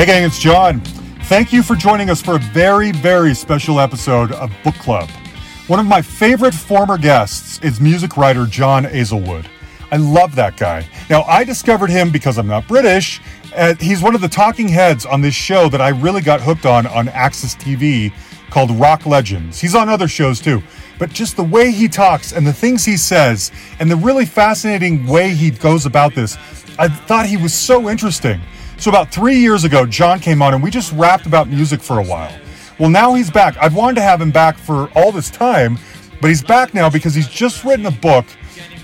Hey, gang, it's John. Thank you for joining us for a very, very special episode of Book Club. One of my favorite former guests is music writer John Aizlewood. I love that guy. Now, I discovered him because I'm not British. Uh, he's one of the talking heads on this show that I really got hooked on on AXS TV called Rock Legends. He's on other shows too. But just the way he talks and the things he says and the really fascinating way he goes about this, I thought he was so interesting. So about three years ago, John came on and we just rapped about music for a while. Well, now he's back. I've wanted to have him back for all this time, but he's back now because he's just written a book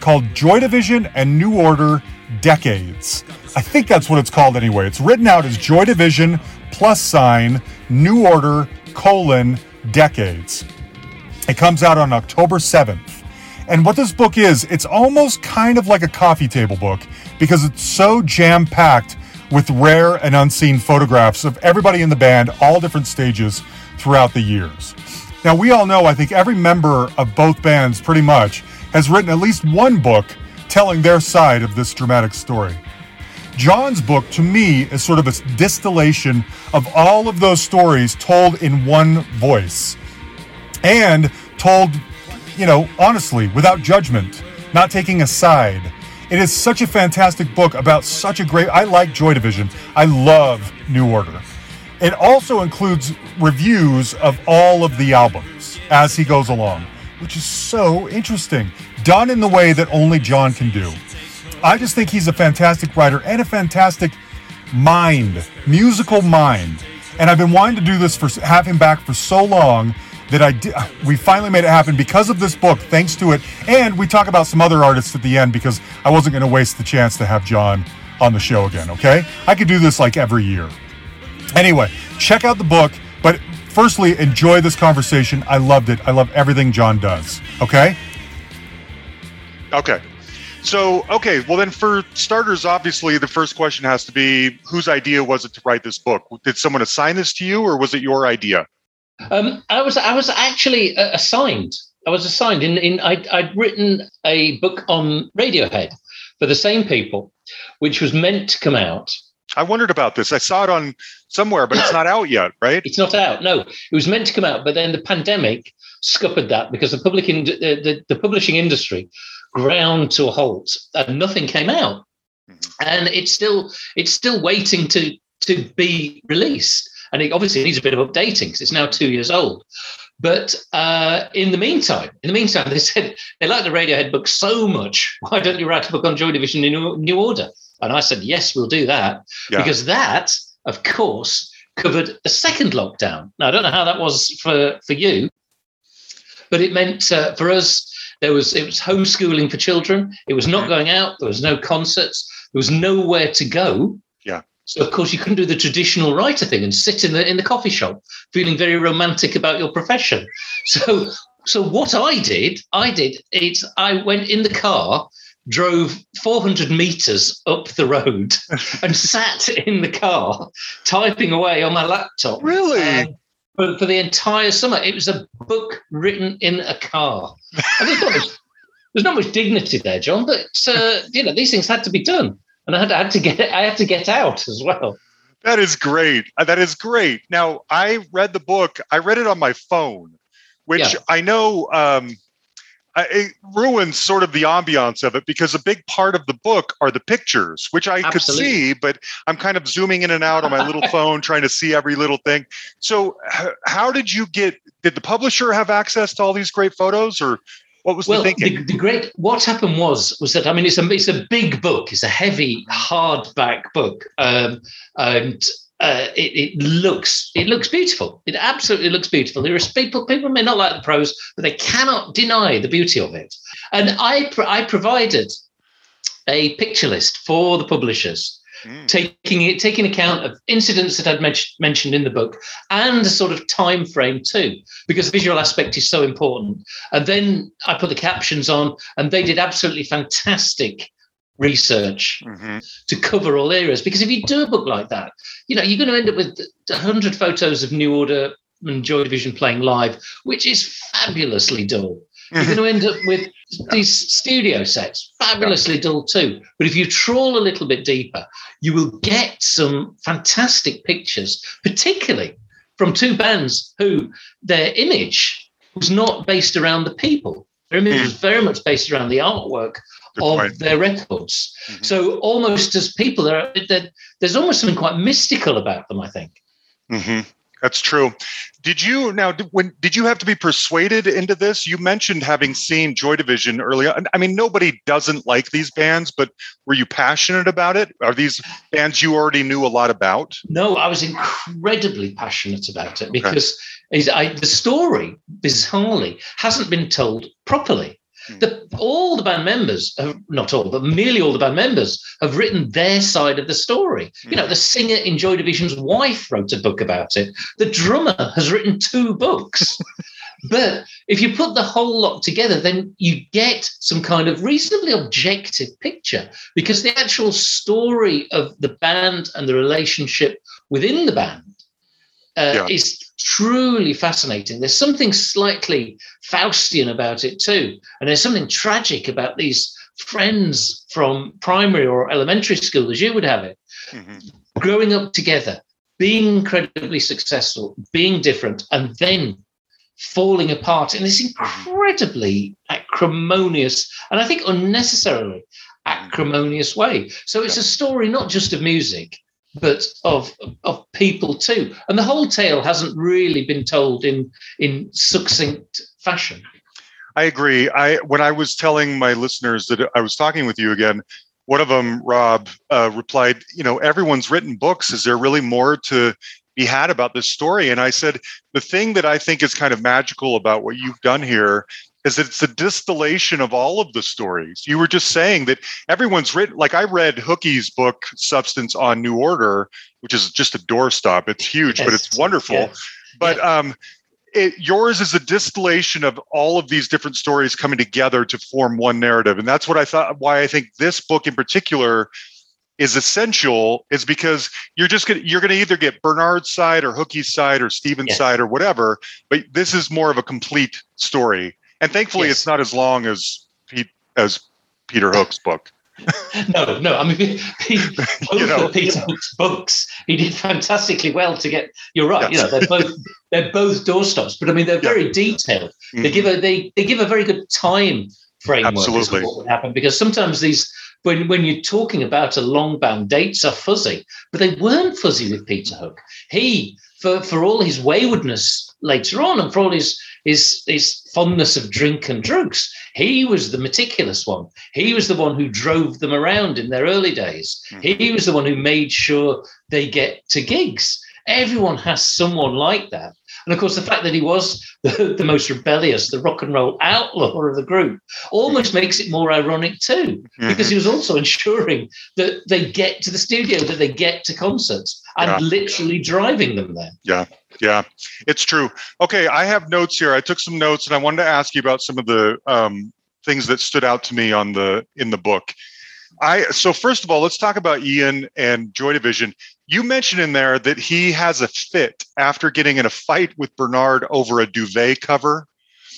called Joy Division and New Order Decades. I think that's what it's called anyway. It's written out as Joy Division plus sign New Order colon Decades. It comes out on October 7th. And what this book is, it's almost kind of like a coffee table book because it's so jam packed with rare and unseen photographs of everybody in the band, all different stages throughout the years. Now, we all know, I think every member of both bands pretty much has written at least one book telling their side of this dramatic story. John's book, to me, is sort of a distillation of all of those stories told in one voice and told, you know, honestly, without judgment, not taking a side. It is such a fantastic book about such a great. I like Joy Division. I love New Order. It also includes reviews of all of the albums as he goes along, which is so interesting. Done in the way that only John can do. I just think he's a fantastic writer and a fantastic mind, musical mind. And I've been wanting to do this for have him back for so long that I di- we finally made it happen because of this book, thanks to it. And we talk about some other artists at the end because I wasn't going to waste the chance to have John on the show again, okay? I could do this like every year. Anyway, check out the book, but firstly, enjoy this conversation. I loved it. I love everything John does, okay? Okay. So, okay, well, then for starters, obviously, the first question has to be whose idea was it to write this book? Did someone assign this to you, or was it your idea? Um, I was I was actually uh, assigned. I was assigned in in I'd, I'd written a book on Radiohead for the same people, which was meant to come out. I wondered about this. I saw it on somewhere, but it's not out yet, right? It's not out. No, it was meant to come out, but then the pandemic scuppered that because the public in, the, the, the publishing industry ground to a halt and nothing came out, and it's still it's still waiting to to be released and it obviously needs a bit of updating because it's now two years old. But uh, in the meantime, in the meantime, they said they like the Radiohead book so much. Why don't you write a book on Joy Division in New, New Order? And I said, yes, we'll do that Yeah. because that, of course, covered the second lockdown. Now I don't know how that was for for you, but it meant uh, for us there was it was homeschooling for children. It was not going out. There was no concerts. There was nowhere to go. So of course you couldn't do the traditional writer thing and sit in the in the coffee shop feeling very romantic about your profession. So so what I did, I did it's I went in the car, drove 400 meters up the road, and sat in the car typing away on my laptop. Really? um, for, for the entire summer, it was a book written in a car. I just thought there's, there's not much dignity there, John, but uh, you know these things had to be done, and I had, I had to get I had to get out as well. That is great. Uh, That is great. Now, I read the book. I read it on my phone, which Yeah. I know um, it ruins sort of the ambiance of it because a big part of the book are the pictures, which I could see, but I'm kind of zooming in and out on my little phone trying to see every little thing. So, how did you get? Did the publisher have access to all these great photos, or what was Well, the the, thinking? the great what happened was was that I mean it's a it's a big book, it's a heavy hardback book, um, and uh, it, it looks it looks beautiful. It absolutely looks beautiful. There is people people may not like the prose, but they cannot deny the beauty of it. And I I provided a picture list for the publishers Mm. taking it taking account of incidents that I'd men- mentioned in the book and a sort of time frame too, because the visual aspect is so important. And then I put the captions on, and they did absolutely fantastic research Mhm. to cover all areas. Because if you do a book like that, you know you're going to end up with 100 photos of New Order and Joy Division playing live, which is fabulously dull. You're going to end up with these studio sets, fabulously dull too. But if you trawl a little bit deeper, you will get some fantastic pictures, particularly from two bands who their image was not based around the people. Their image was very much based around the artwork of their records. Mhm. So almost as people, there, there, there's almost something quite mystical about them, I think. hmm That's true. Did you now? Did, when did you have to be persuaded into this? You mentioned having seen Joy Division earlier. I mean, nobody doesn't like these bands, but were you passionate about it? Are these bands you already knew a lot about? No, I was incredibly passionate about it because is I, the story, bizarrely, hasn't been told properly. Hmm. The, all the band members, have, not all, but merely all the band members, have written their side of the story. You know, the singer in Joy Division's wife wrote a book about it. The drummer has written two books. but if you put the whole lot together, then you get some kind of reasonably objective picture because the actual story of the band and the relationship within the band uh, Yeah. is truly fascinating. There's something slightly Faustian about it too, and there's something tragic about these friends from primary or elementary school, as you would have it, Mhm. growing up together, being incredibly successful, being different, and then falling apart in this incredibly acrimonious and I think unnecessarily acrimonious way. So it's a story not just of music, but of of people too. And the whole tale hasn't really been told in in succinct fashion. I agree. I when I was telling my listeners that I was talking with you again, one of them, Rob, uh, replied, "You know, everyone's written books. Is there really more to be had about this story?" And I said, "The thing that I think is kind of magical about what you've done here is that it's a distillation of all of the stories. You were just saying that everyone's written. Like I read Hookie's book, Substance on New Order, which is just a doorstop. It's huge, but it's wonderful. yes. But um, it, yours is a distillation of all of these different stories coming together to form one narrative and that's what i thought why i think this book in particular is essential is because you're just gonna you're gonna either get bernard's side or hookie's side or steven's Yes. side or whatever but this is more of a complete story and thankfully Yes. it's not as long as pete as peter hook's book No, no. I mean, he, both You know. of Peter Hook's books, he did fantastically well to get. You're right. You know, they're both they're both doorstops, but I mean, they're Yeah. very detailed. They Mhm. give a they they give a very good time framework Absolutely. what would happen because sometimes these when when you're talking about a long bound dates are fuzzy, but they weren't fuzzy with Peter Hook. He for for all his waywardness later on and for all his his his fondness of drink and drugs, he was the meticulous one. He was the one who drove them around in their early days. Mhm. He was the one who made sure they get to gigs. Everyone has someone like that. And of course, the fact that he was the, the most rebellious, the rock and roll outlaw of the group, almost makes it more ironic too, because Mhm. he was also ensuring that they get to the studio, that they get to concerts, and Yeah. literally driving them there. Yeah. Yeah, it's true. Okay, I have notes here. I took some notes, and I wanted to ask you about some of the um, things that stood out to me on the in the book. I so first of all, let's talk about Ian and Joy Division. You mentioned in there that he has a fit after getting in a fight with Bernard over a duvet cover.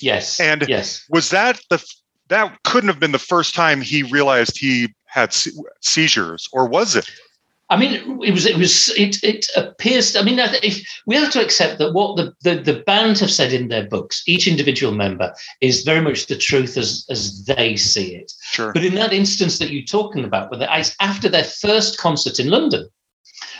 Yes. And- yes. Was that the that couldn't have been the first time he realized he had seizures, or was it? I mean, it was. It was. It. It appears. I mean, if we have to accept that what the, the the band have said in their books, each individual member is very much the truth as as they see it. Sure. But in that instance that you're talking about, where after their first concert in London,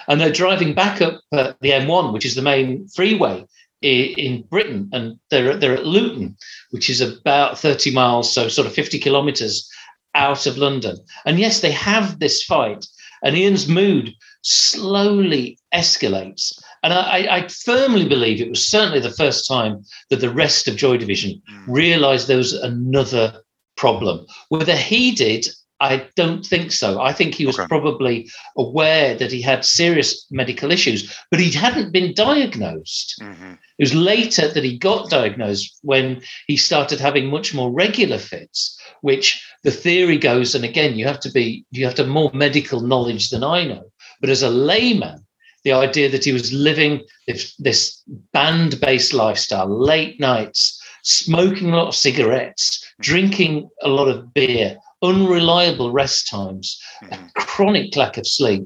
and they're driving back up uh, the M1, which is the main freeway i- in Britain, and they're they're at Luton, which is about 30 miles, so sort of 50 kilometres out of London. And yes, they have this fight, and Ian's mood slowly escalates. And I, I firmly believe it was certainly the first time that the rest of Joy Division Mm. realised there was another problem. Whether he did, I don't think so. I think he was Okay. probably aware that he had serious medical issues, but he hadn't been diagnosed. Mhm. It was later that he got diagnosed when he started having much more regular fits, which the theory goes, and again, you have to be you have to have more medical knowledge than I know. But as a layman, the idea that he was living this, this band-based lifestyle, late nights, smoking a lot of cigarettes, drinking a lot of beer, unreliable rest times, a Mhm. chronic lack of sleep,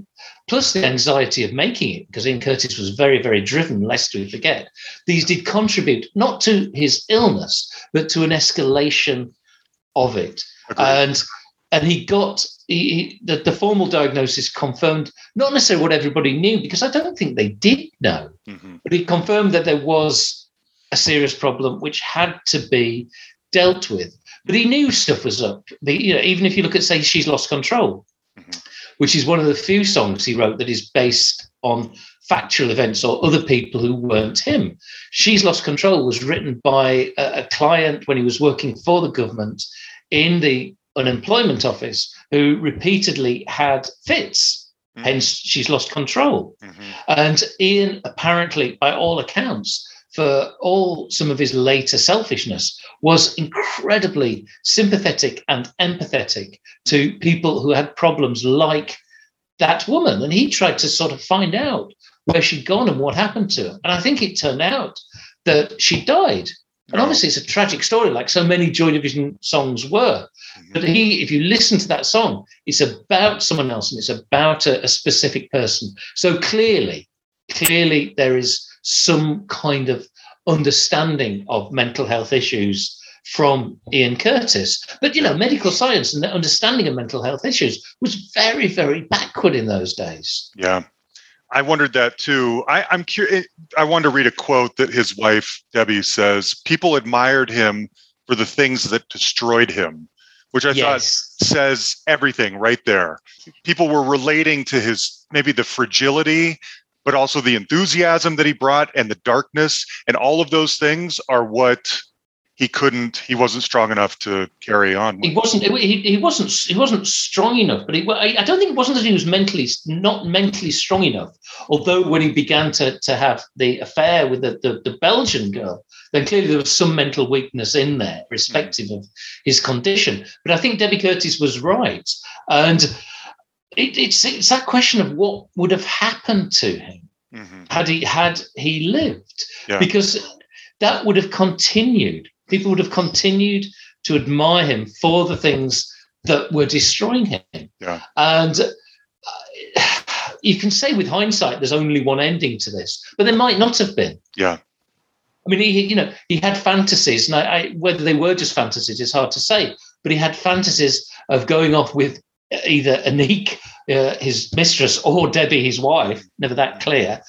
plus the anxiety of making it, because Ian Curtis was very, very driven, lest we forget. These did contribute not to his illness, but to an escalation of it. Agreed. And and he got he, he- the, the formal diagnosis confirmed not necessarily what everybody knew, because I don't think they did know, Mhm. but it confirmed that there was a serious problem which had to be dealt with. But he knew stuff was up. The, you know, even if you look at say she's lost control, Mhm. which is one of the few songs he wrote that is based on factual events or other people who weren't him. She's Lost Control was written by a, a client when he was working for the government in the unemployment office who repeatedly had fits. Mhm. Hence, she's lost control. Mhm. And Ian, apparently, by all accounts, for all some of his later selfishness, was incredibly sympathetic and empathetic to people who had problems like that woman. And he tried to sort of find out where she'd gone and what happened to her. And I think it turned out that she died. And obviously, it's a tragic story, like so many Joy Division songs were. Mhm. But he, if you listen to that song, it's about someone else and it's about a, a specific person. So clearly, clearly there is some kind of understanding of mental health issues from Ian Curtis. But you know, medical science and the understanding of mental health issues was very, very backward in those days. Yeah. I wondered that too. I, I'm curious. I wanted to read a quote that his wife, Debbie, says People admired him for the things that destroyed him, which I yes. thought says everything right there. People were relating to his maybe the fragility, but also the enthusiasm that he brought and the darkness. And all of those things are what he couldn't, he wasn't strong enough to carry on. He wasn't. He, he wasn't. He wasn't strong enough. But he, I don't think it wasn't that he was mentally not mentally strong enough. Although when he began to to have the affair with the, the, the Belgian girl, then clearly there was some mental weakness in there, respective of his condition. But I think Debbie Curtis was right, and it, it's it's that question of what would have happened to him Mhm. had he had he lived Yeah. because that would have continued people would have continued to admire him for the things that were destroying him Yeah. and uh, you can say with hindsight there's only one ending to this but there might not have been Yeah. I mean, he, you know, he had fantasies, and I, I, whether they were just fantasies is hard to say. But he had fantasies of going off with either Annik, uh, his mistress, or Debbie, his wife, never that clear,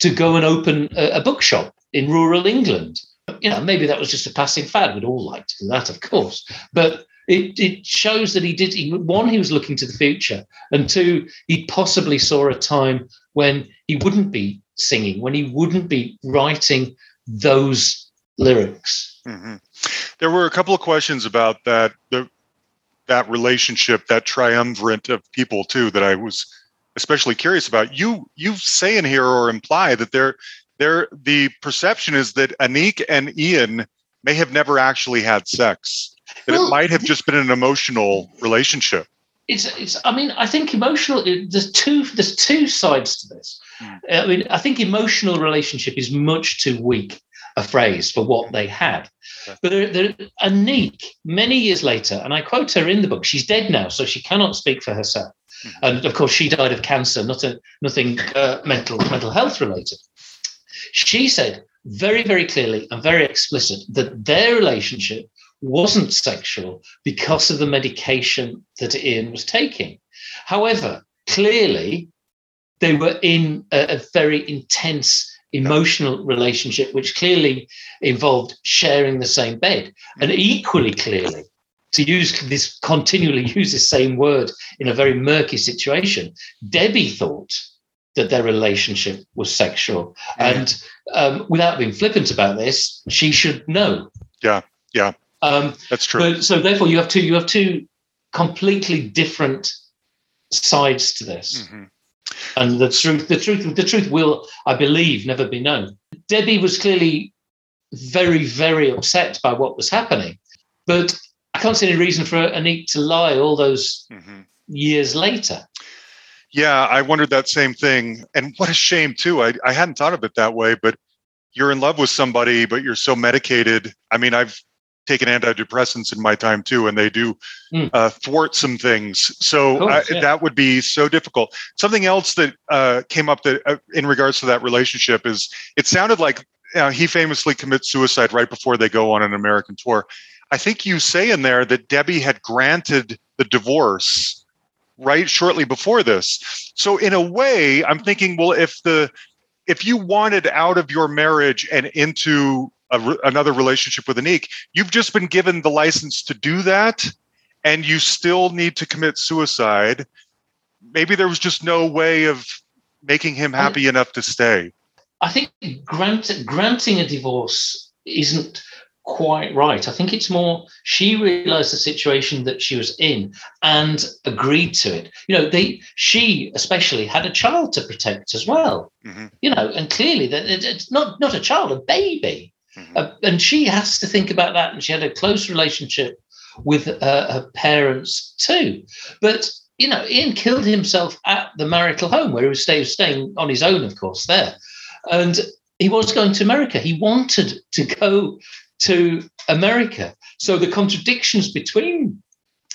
to go and open a, a bookshop in rural England. You know, maybe that was just a passing fad. We'd all like to do that, of course. But it, it shows that he did. He, one, he was looking to the future, and two, he possibly saw a time when he wouldn't be singing, when he wouldn't be writing those lyrics. hmm There were a couple of questions about that the that relationship, that triumvirate of people too, that I was especially curious about. You you say in here or imply that there there the perception is that Annik and Ian may have never actually had sex. That Well, it might have just been an emotional relationship. It's, it's. I mean, I think emotional. There's two. There's two sides to this. Mm. I mean, I think emotional relationship is much too weak a phrase for what they had. But there, there, Annik, many years later, and I quote her in the book. She's dead now, so she cannot speak for herself. Mhm. And of course, she died of cancer, not a, nothing uh, mental mental health related. She said very, very clearly and very explicit that their relationship wasn't sexual because of the medication that Ian was taking. However, clearly they were in a, a very intense emotional relationship, which clearly involved sharing the same bed. And equally clearly, to use this continually use the same word in a very murky situation, Debbie thought that their relationship was sexual. And um, without being flippant about this, she should know. Yeah, yeah. Um, That's true. but so therefore, you have two you have two completely different sides to this. Mm-hmm. And the truth, the truth, the truth will, I believe, never be known. Debbie was clearly very, very upset by what was happening, but I can't see any reason for Annik to lie all those mm-hmm. years later. Yeah, I wondered that same thing. And what a shame, too. I, I hadn't thought of it that way, but you're in love with somebody, but you're so medicated. I mean, I've taken antidepressants in my time too, and they do mm. uh, thwart some things. So I, yeah. that would be so difficult. Something else that uh, came up that uh, in regards to that relationship is it sounded like he famously commits suicide right before they go on an American tour. I think you say in there that Debbie had granted the divorce right shortly before this. So in a way, I'm thinking, well, if the if you wanted out of your marriage and into a, another relationship with Annik, you've just been given the license to do that, and you still need to commit suicide. Maybe there was just no way of making him happy I, enough to stay. I think grant, granting a divorce isn't quite right. I think it's more she realized the situation that she was in and agreed to it. You know, they she especially had a child to protect as well. Mm-hmm. You know, and clearly that it's not not a child, a baby, mm-hmm. uh, and she has to think about that. And she had a close relationship with uh, her parents too. But you know, Ian killed himself at the marital home where he was stay, staying on his own, of course, there. And he was going to America. He wanted to go to America. So the contradictions between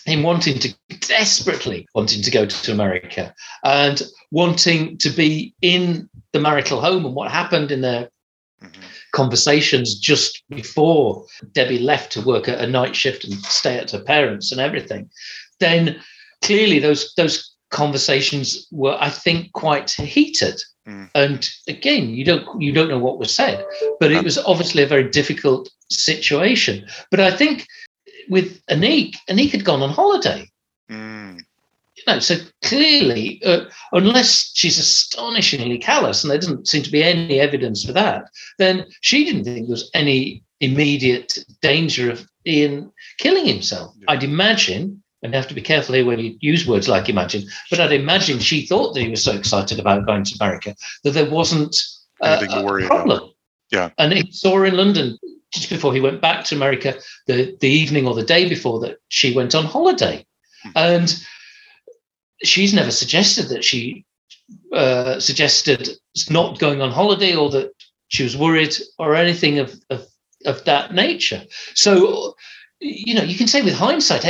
him wanting to desperately wanting to go to America and wanting to be in the marital home and what happened in their mm-hmm. conversations just before Debbie left to work at a night shift and stay at her parents and everything, then clearly those those conversations were, I think, quite heated. Mm. And again, you don't you don't know what was said, but it was obviously a very difficult situation. But I think with Annik, Annik had gone on holiday. Mm. Know, so clearly, uh, unless she's astonishingly callous, and there doesn't seem to be any evidence for that, then she didn't think there was any immediate danger of Ian killing himself. Yeah. I'd imagine and you have to be careful here when you use words like imagine. But I'd imagine she thought that he was so excited about going to America that there wasn't uh, a problem. About. Yeah. And he saw her in London just before he went back to America, the, the evening or the day before that she went on holiday. Mm-hmm. And she's never suggested that she uh, suggested not going on holiday or that she was worried or anything of, of, of that nature. So you know, you can say with hindsight,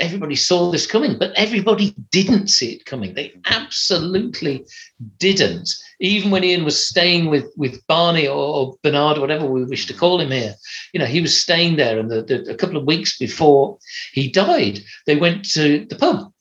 everybody saw this coming, but everybody didn't see it coming. They absolutely didn't. Even when Ian was staying with with Barney or, Bernard, whatever we wish to call him here, you know, he was staying there, and the, the, a couple of weeks before he died, they went to the pub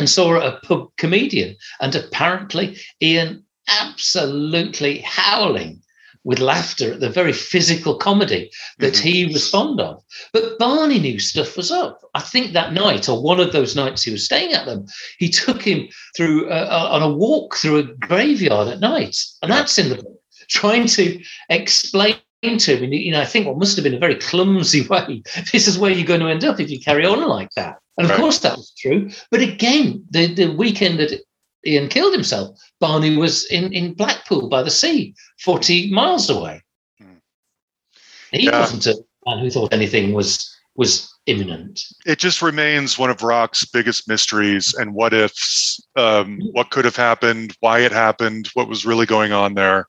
and saw a pub comedian, and apparently Ian absolutely howling with laughter at the very physical comedy that mm-hmm. he was fond of. But Barney knew stuff was up. I think that night, or one of those nights he was staying at them, he took him through uh, uh on a walk through a graveyard at night, and that's in the book, trying to explain to him. And, you know, I think what must have been a very clumsy way. This is where you're going to end up if you carry on like that. And of right. course, that was true. But again, the, the weekend that Ian killed himself. Barney was in, in Blackpool by the sea, 40 miles away. Hmm. He yeah. wasn't a man who thought anything was was imminent. It just remains one of rock's biggest mysteries and what ifs, um, what could have happened, why it happened, what was really going on there.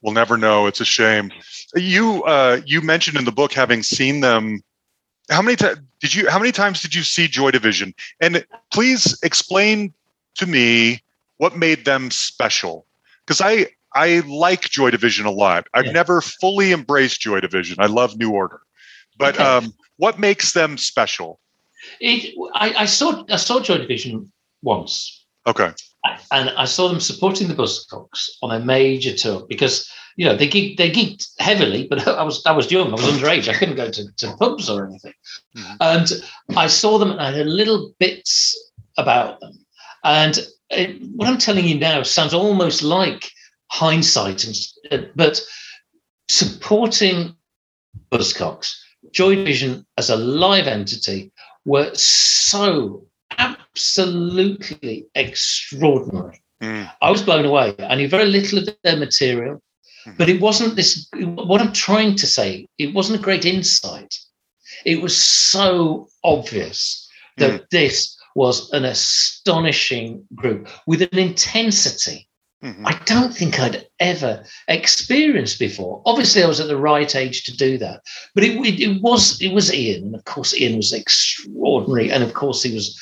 We'll never know. It's a shame. You uh, you mentioned in the book having seen them. How many times did you? How many times did you see Joy Division? And please explain to me what made them special? Because I I like Joy Division a lot. I've yeah. never fully embraced Joy Division. I love New Order, but okay. um, what makes them special? It, I, I, saw I saw Joy Division once. Okay. And I saw them supporting the Buzzcocks on a major tour because you know they geeked, they geeked heavily, but I was I was young, I was underage, I couldn't go to, to pubs or anything. Mm-hmm. And I saw them and I heard little bits about them. And it, what I'm telling you now sounds almost like hindsight, and, uh, but supporting Buzzcocks, Joy Division as a live entity were so absolutely extraordinary. Mm. I was blown away. I knew very little of their material, but it wasn't this. What I'm trying to say, it wasn't a great insight. It was so obvious that this was an astonishing group with an intensity Mhm. I don't think I'd ever experienced before. Obviously, I was at the right age to do that, but it, it, it was it was Ian, and of course, Ian was extraordinary, and of course, he was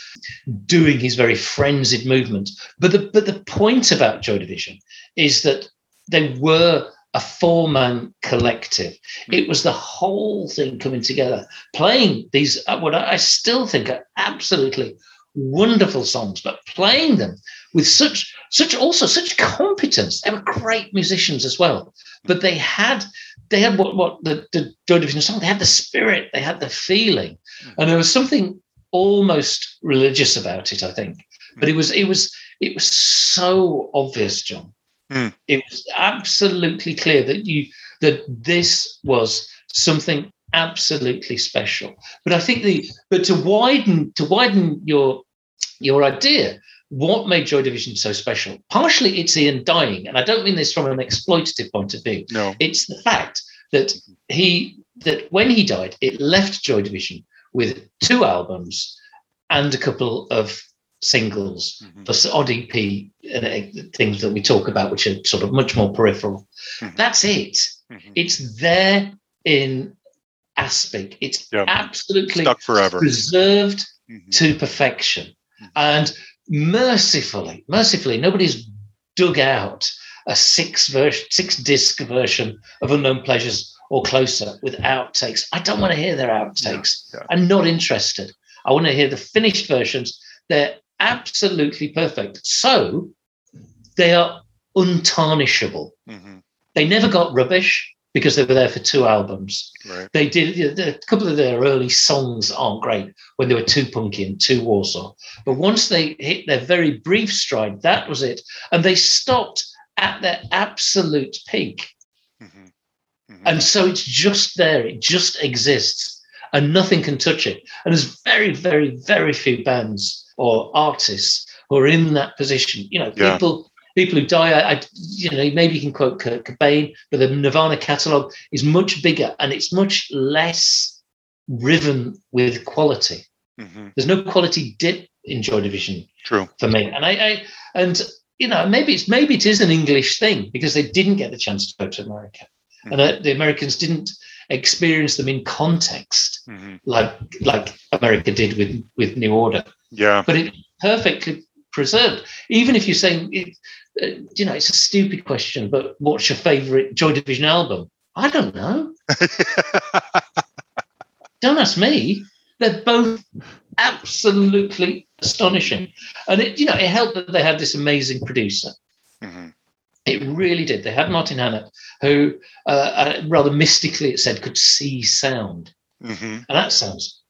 doing his very frenzied movement. But the but the point about Joy Division is that they were a four man collective. Hmm. It was the whole thing coming together, playing these uh, what I still think are absolutely wonderful songs, but playing them with such such also such competence. They were great musicians as well, but they had they had what what the, the Joy Division song. They had the spirit, they had the feeling, hmm. and there was something almost religious about it. I think, but hmm. it was it was it was so obvious, John. Hmm. It was absolutely clear that you that this was something absolutely special. But I think the but to widen to widen your your idea, what made Joy Division so special? Partially, it's Ian dying, and I don't mean this from an exploitative point of view. No. It's the fact that he that when he died, it left Joy Division with two albums and a couple of singles, Mhm. plus odd EP uh, things that we talk about, which are sort of much more peripheral. Mhm. That's it. Mhm. It's there in aspect. It's Yeah. absolutely Stuck forever. preserved Mhm. to perfection. Mhm. And mercifully, mercifully, nobody's dug out a six version, six disc version of Unknown Pleasures or Closer with outtakes. I don't want to hear their outtakes. Yeah, yeah. I'm not interested. I want to hear the finished versions. They're absolutely perfect. So they are untarnishable. Mhm. They never got rubbish because they were there for two albums Right. they did a couple of their early songs aren't great when they were too punky and too Warsaw. But once they hit their very brief stride, that was it. And they stopped at their absolute peak. Mhm. Mhm. And so it's just there, it just exists, and nothing can touch it. And there's very, very, very few bands or artists who are in that position. You know, Yeah. people people who die. I, I, you know, maybe you can quote Kurt Cobain, but the Nirvana catalog is much bigger and it's much less riven with quality. Mhm. There's no quality dip in Joy Division True. for me. And I, I and you know maybe it's maybe it is an English thing because they didn't get the chance to go to America, and uh, the Americans didn't experience them in context Mhm. like like America did with with New Order. Yeah. But it perfectly preserved. Even if you're saying, it, uh, you know, it's a stupid question, but what's your favorite Joy Division album? I don't know. Don't ask me. They're both absolutely astonishing, and it, you know, it helped that they had this amazing producer. Mhm. It really did. They had Martin Hannett, who uh, uh, rather mystically it said could see sound, Mhm. and that sounds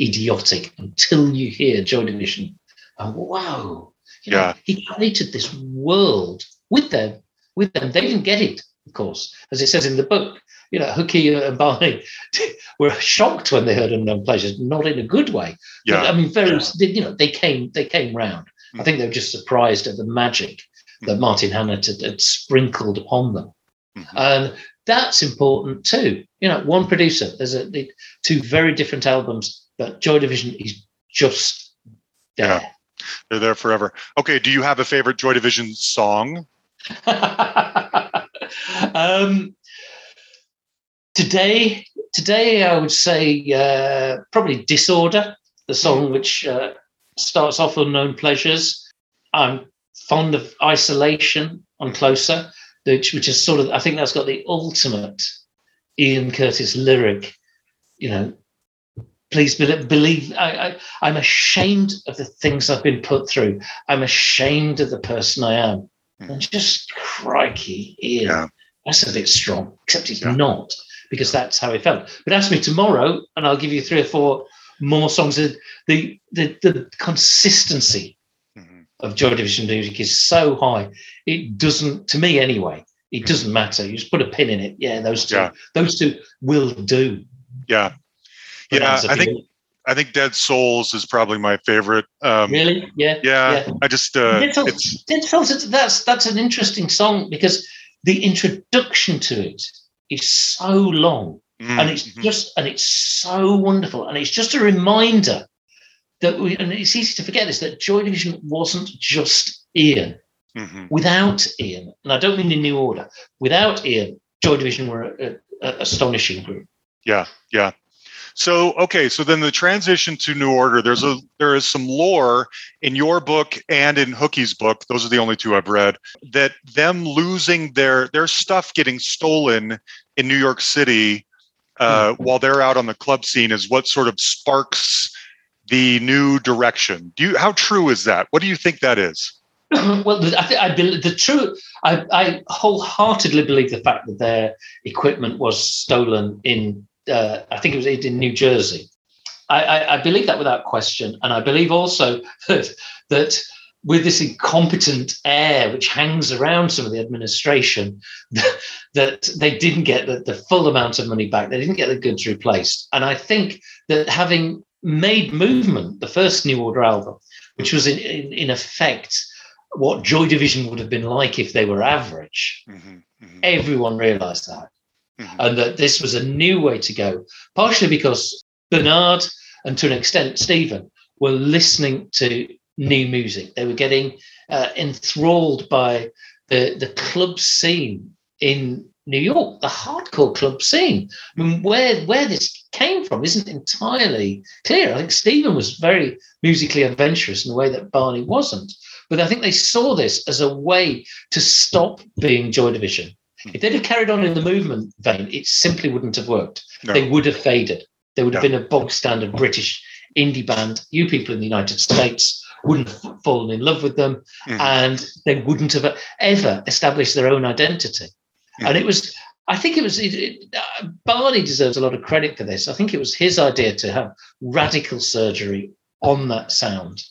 idiotic until you hear Joy Division. And wow, you know, Yeah. he created this world with them. With them, they didn't get it, of course, as it says in the book. You know, Hooky and Barney were shocked when they heard Unknown Pleasures, not in a good way. But, Yeah. I mean, very, they- you know, they came, they came round. I think they were just surprised at the magic that Martin Hannett had, had sprinkled upon them. Mhm. And that's important too. You know, one producer, there's a the, two very different albums, but Joy Division is just there. They're there forever. Okay. Do you have a favorite Joy Division song? um, today, today I would say uh, probably Disorder, the song which uh, starts off Unknown Pleasures. I'm fond of Isolation on Closer, which, which is sort of, I think that's got the ultimate Ian Curtis lyric, you know, please believe, believe I, I, I'm ashamed of the things I've been put through. I'm ashamed of the person I am. And just crikey, Ian, Yeah. that's a bit strong, except it's Yeah. not, because that's how it felt. But ask me tomorrow, and I'll give you three or four more songs. The the the, the consistency Mhm. of Joy Division music is so high. It doesn't, to me anyway, it doesn't matter. You just put a pin in it. Yeah, those two, Yeah. those two will do. Yeah. But Yeah. as a I think view- I think Dead Souls is probably my favorite. Um, really? Yeah. Yeah. yeah. I just uh, Dead Souls, it's Dead Souls. That's that's an interesting song because the introduction to it is so long, mm-hmm. and it's just and it's so wonderful, and it's just a reminder that we and it's easy to forget this that Joy Division wasn't just Ian. Mm-hmm. Without Ian, and I don't mean in New Order, without Ian, Joy Division were an astonishing group. Yeah, yeah. So okay, so then the transition to New Order. There's a there is some lore in your book and in Hookie's book. Those are the only two I've read. That them losing their their stuff getting stolen in New York City uh, hmm. while they're out on the club scene is what sort of sparks the new direction. Do you? How true is that? What do you think that is? well, I think I believe the true. I, I, wholeheartedly believe the fact that their equipment was stolen in. Uh, I think it was in New Jersey. I, I, I, believe that without question, and I believe also that that with this incompetent air which hangs around some of the administration, that, they didn't get the, the full amount of money back. They didn't get the goods replaced, and I think that having made Movement, the first New Order album, which was in, in, in effect what Joy Division would have been like if they were average. Mm-hmm, mm-hmm. Everyone realized that. Mm-hmm. And that this was a new way to go, partially because Bernard and to an extent Stephen were listening to new music. They were getting uh, enthralled by the, the club scene in New York, the hardcore club scene. I mean, where where this came from isn't entirely clear. I think Stephen was very musically adventurous in a way that Barney wasn't. But I think they saw this as a way to stop being Joy Division. If they'd have carried on in the movement vein, it simply wouldn't have worked. No. They would have faded. They would have no. been a bog standard British indie band. You people in the United States wouldn't have fallen in love with them, mm. and they wouldn't have ever established their own identity. Mm. And it was, I think it was, it, it, uh, Barney deserves a lot of credit for this. I think it was his idea to have radical surgery on that sound.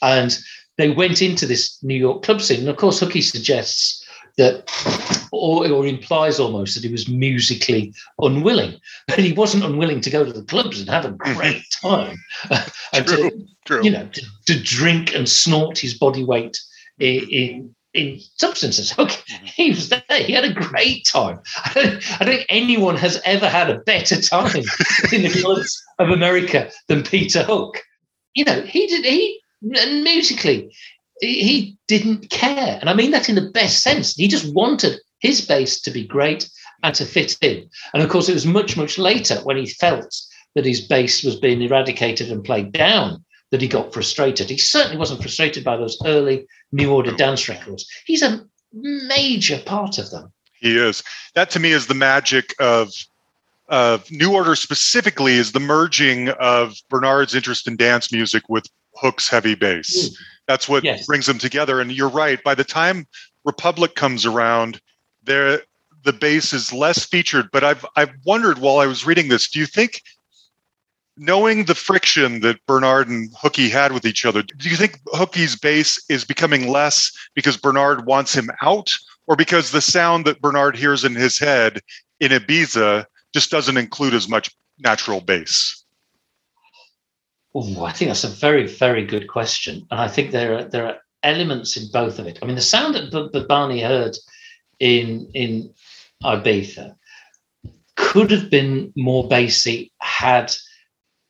And they went into this New York club scene. And of course, Hookie suggests that, or, or, implies almost that he was musically unwilling, but he wasn't unwilling to go to the clubs and have a mm-hmm. great time, and true, to, true. you know, to, to, drink and snort his body weight in, in, in substances. Okay, mm-hmm. he was there. He had a great time. I don't, I don't think anyone has ever had a better time in the clubs of America than Peter Hook. You know, he did. He and musically, he didn't care. And I mean that in the best sense. He just wanted his bass to be great and to fit in. And of course, it was much, much later when he felt that his bass was being eradicated and played down that he got frustrated. He certainly wasn't frustrated by those early New Order dance records. He's a major part of them. He is. That to me is the magic of of New Order specifically is the merging of Bernard's interest in dance music with Hook's heavy bass. Mm. That's what yes. brings them together. And you're right. By the time Republic comes around, there the bass is less featured. But I've I've wondered while I was reading this, do you think knowing the friction that Bernard and Hookie had with each other, do you think Hookie's bass is becoming less because Bernard wants him out, or because the sound that Bernard hears in his head in Ibiza just doesn't include as much natural bass? Oh, I think that's a very, very good question, and I think there are there are elements in both of it. I mean, the sound that, that Barney heard in in Ibiza could have been more bassy had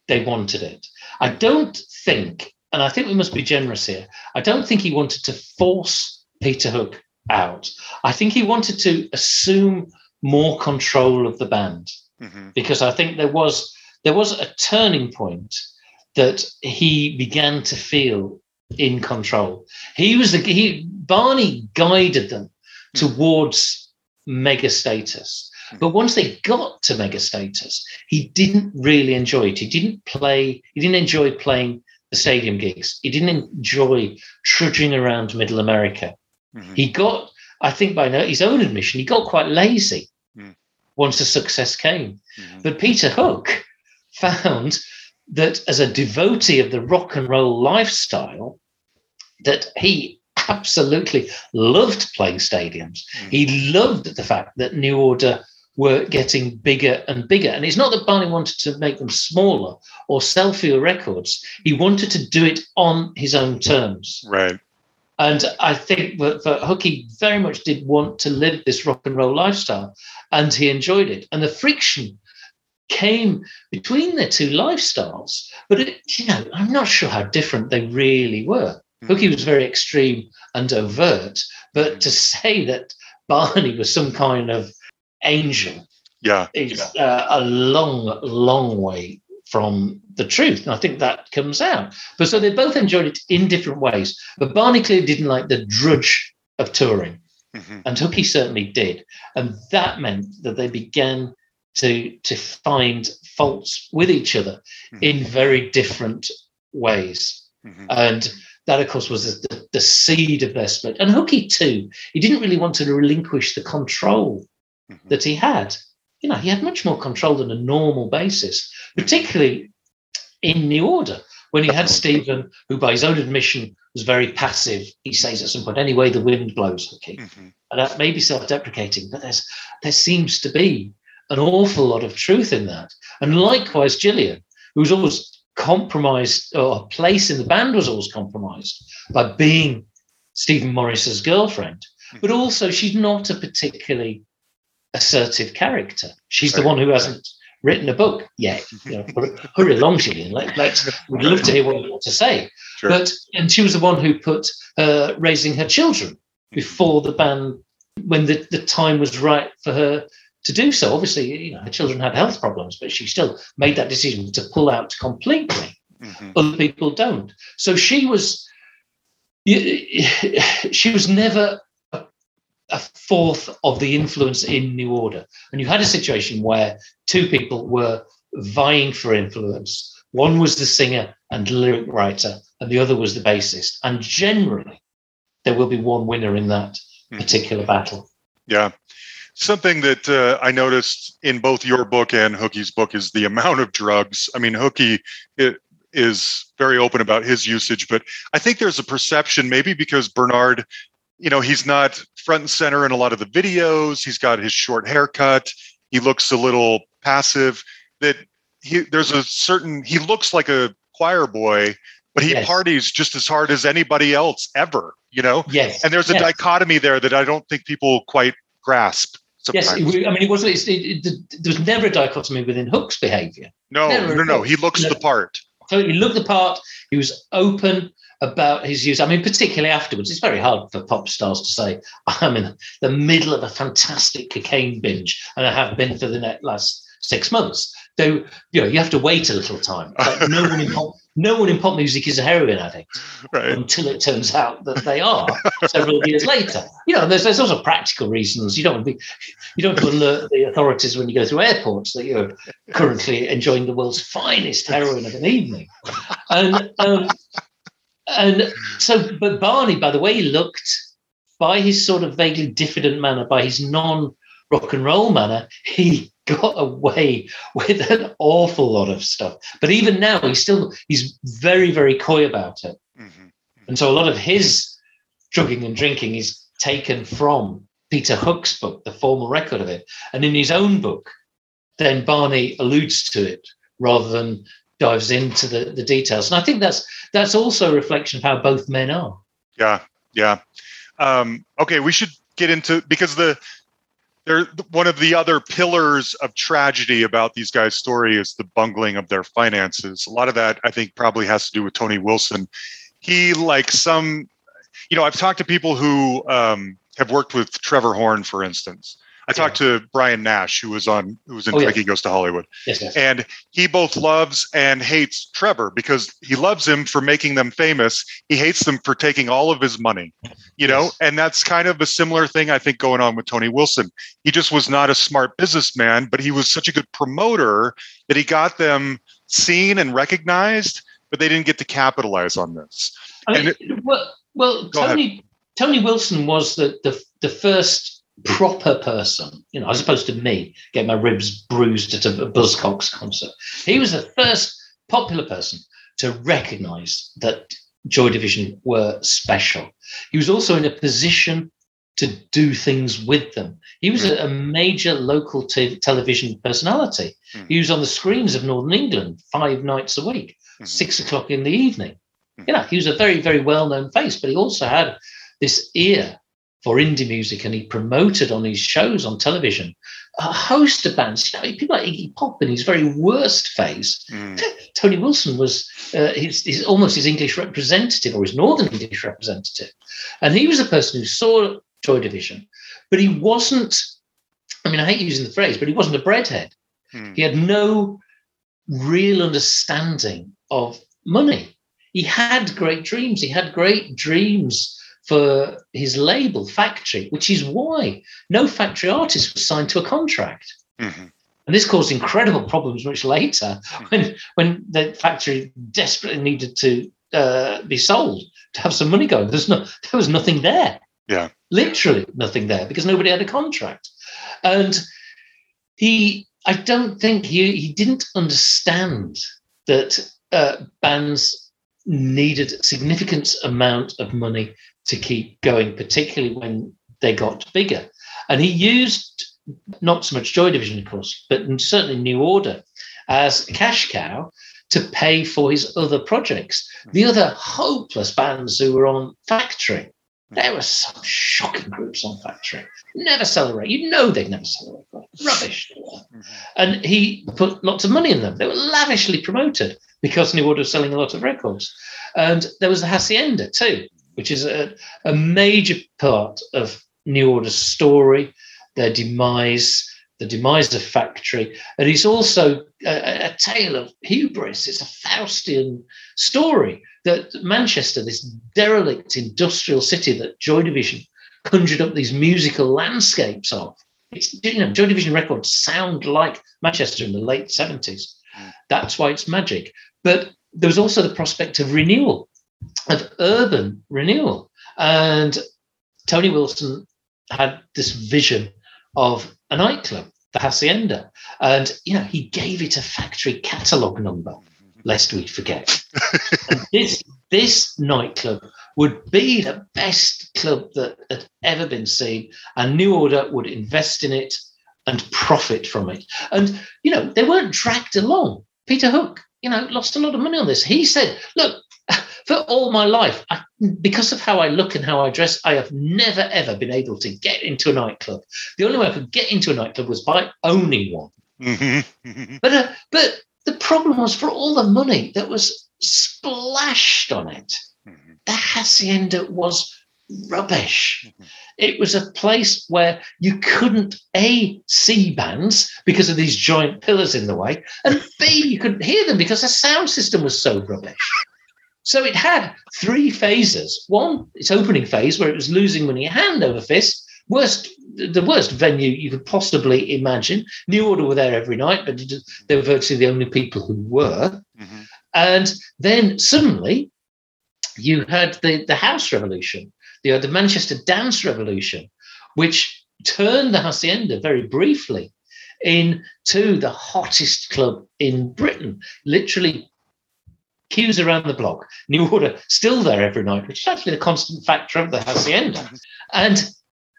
they wanted it. I don't think, and I think we must be generous here. I don't think he wanted to force Peter Hook out. I think he wanted to assume more control of the band mm-hmm. because I think there was there was a turning point that he began to feel in control. He was the he Barney guided them hmm. towards mega status. Hmm. But once they got to mega status, he didn't really enjoy it. He didn't play, he didn't enjoy playing the stadium gigs. He didn't enjoy trudging around middle America. Mm-hmm. He got, I think by his own admission, he got quite lazy mm. once the success came. Mm-hmm. But Peter Hook found that as a devotee of the rock and roll lifestyle, that he absolutely loved playing stadiums. Mm. He loved the fact that New Order were getting bigger and bigger. And it's not that Barney wanted to make them smaller or sell fewer records. He wanted to do it on his own terms. Right. And I think that, that Hooky very much did want to live this rock and roll lifestyle, and he enjoyed it. And the friction came between their two lifestyles. But it, you know, I'm not sure how different they really were. Mm. Hooky was very extreme and overt, but hmm. to say that Barney was some kind of angel yeah, is uh, a long, long way from the truth. And I think that comes out. But so they both enjoyed it in different ways. But Barney clearly didn't like the drudge of touring. Mm-hmm. And Hooky certainly did. And that meant that they began to, to find faults with each other mm-hmm. in very different ways. Mm-hmm. And that, of course, was the, the seed of their split. And Hooky, too, he didn't really want to relinquish the control mm-hmm. that he had. You know, he had much more control than a normal basis, particularly in New Order, when he had Stephen, who by his own admission was very passive. He says at some point, "Anyway, the wind blows." Hooky. mm-hmm. and that may be self-deprecating, but there's there seems to be an awful lot of truth in that. And likewise, Gillian, who was always compromised, or place in the band was always compromised by being Stephen Morris's girlfriend, but mm-hmm. also she's not a particularly assertive character. She's the one who hasn't written a book yet. You know, hurry along, Gillian. Let, let's, we'd love to hear what you want to say. Sure. But and she was the one who put uh, raising her children before the band when the, the time was right for her to do so. Obviously, you know, her children had health problems, but she still made that decision to pull out completely. Mm-hmm. Other people don't. So she was she was never a fourth of the influence in New Order. And you had a situation where two people were vying for influence. One was the singer and lyric writer, and the other was the bassist. And generally, there will be one winner in that hmm. particular battle. Yeah. Something that uh, I noticed in both your book and Hooky's book is the amount of drugs. I mean, Hooky is very open about his usage, but I think there's a perception, maybe because Bernard you know, he's not front and center in a lot of the videos. He's got his short haircut. He looks a little passive. That he there's a certain he looks like a choir boy, but he yes. parties just as hard as anybody else ever. You know. Yes. And there's a yes. dichotomy there that I don't think people quite grasp. Sometimes. Yes, I mean, it was. It, it, it, there was never a dichotomy within Hook's behavior. No, never no, no. He looks no. the part. So he looked the part. He was open about his use. I mean, particularly afterwards, it's very hard for pop stars to say, I'm in the middle of a fantastic cocaine binge and I have been for the last six months. Though, you know, you have to wait a little time. Like no one in pop, no one in pop music is a heroin addict right. until it turns out that they are several years later. You know, there's there's also practical reasons. You don't want to be, you don't alert the authorities when you go through airports that you're currently enjoying the world's finest heroin of an evening. And um, and so, but Barney, by the way he looked, by his sort of vaguely diffident manner, by his non rock and roll manner, he got away with an awful lot of stuff. But even now, he's still he's very very coy about it. Mm-hmm. And so, a lot of his drugging and drinking is taken from Peter Hook's book, the formal record of it, and in his own book, then Barney alludes to it rather than dives into the, the details. And I think that's that's also a reflection of how both men are. Yeah, yeah. Um, okay, we should get into because the they're one of the other pillars of tragedy about these guys' story is the bungling of their finances. A lot of that, I think, probably has to do with Tony Wilson. He, like some, you know, I've talked to people who um, have worked with Trevor Horn, for instance, I talked to Brian Nash, who was on, who was in oh, Frankie Goes to Hollywood, yes, yes. and he both loves and hates Trevor because he loves him for making them famous. He hates them for taking all of his money, you yes. know, and that's kind of a similar thing I think going on with Tony Wilson. He just was not a smart businessman, but he was such a good promoter that he got them seen and recognized, but they didn't get to capitalize on this. I mean, it, well, well, Tony ahead. Tony Wilson was the the the first proper person, you know, as opposed to me getting my ribs bruised at a Buzzcocks concert. He was the first popular person to recognize that Joy Division were special. He was also in a position to do things with them. He was a, a major local television personality. Mhm. He was on the screens of Northern England five nights a week, Mhm. six o'clock in the evening. Mhm. You know, he was a very, very well known face, but he also had this ear for indie music and he promoted on his shows on television a host of bands. You know, people like Iggy Pop in his very worst phase. Mm. Tony Wilson was uh, his, his almost his English representative or his Northern English representative, and he was a person who saw Joy Division, but he wasn't. I mean, I hate using the phrase, but he wasn't a breadhead. Mm. He had no real understanding of money. He had great dreams. He had great dreams for his label, Factory, which is why no factory artist was signed to a contract. Mhm. And this caused incredible problems much later when, when the factory desperately needed to uh, be sold to have some money going. There's no, there was nothing there. Yeah. Literally nothing there because nobody had a contract. And he, I don't think he, he didn't understand that uh, bands needed a significant amount of money to keep going, particularly when they got bigger. And he used not so much Joy Division, of course, but certainly New Order as a cash cow to pay for his other projects. The other hopeless bands who were on Factory, there were some shocking groups on Factory. Never celebrate. You know they'd never celebrate. Mm-hmm. Rubbish. And he put lots of money in them. They were lavishly promoted because New Order was selling a lot of records. And there was the Hacienda too, which is a, a major part of New Order's story, their demise, the demise of Factory. And it's also a, a tale of hubris. It's a Faustian story that Manchester, this derelict industrial city that Joy Division conjured up these musical landscapes of. It's, you know, Joy Division records sound like Manchester in the late 70s. Mm. That's why it's magic. But there was also the prospect of renewal, of urban renewal. And Tony Wilson had this vision of a nightclub, the Hacienda. And, you know, he gave it a factory catalogue number, lest we forget. this, this nightclub would be the best club that had ever been seen. And New Order would invest in it and profit from it. And, you know, they weren't dragged along. Peter Hook, you know, lost a lot of money on this. He said, look, for all my life, I, because of how I look and how I dress, I have never ever been able to get into a nightclub. The only way I could get into a nightclub was by owning one. Mhm. Mhm. But uh, but the problem was for all the money that was splashed on it, Mhm. the hacienda was rubbish. It was a place where you couldn't a see bands because of these giant pillars in the way, and b you couldn't hear them because the sound system was so rubbish. So it had three phases. One, its opening phase, where it was losing money hand over fist. Worst, the worst venue you could possibly imagine. New Order were there every night, but they were virtually the only people who were. Mhm. And then suddenly, you had the, the House Revolution, had the Manchester Dance Revolution, which turned the Hacienda very briefly into the hottest club in Britain. Literally, queues around the block. New Order still there every night, which is actually the constant factor of the Hacienda. And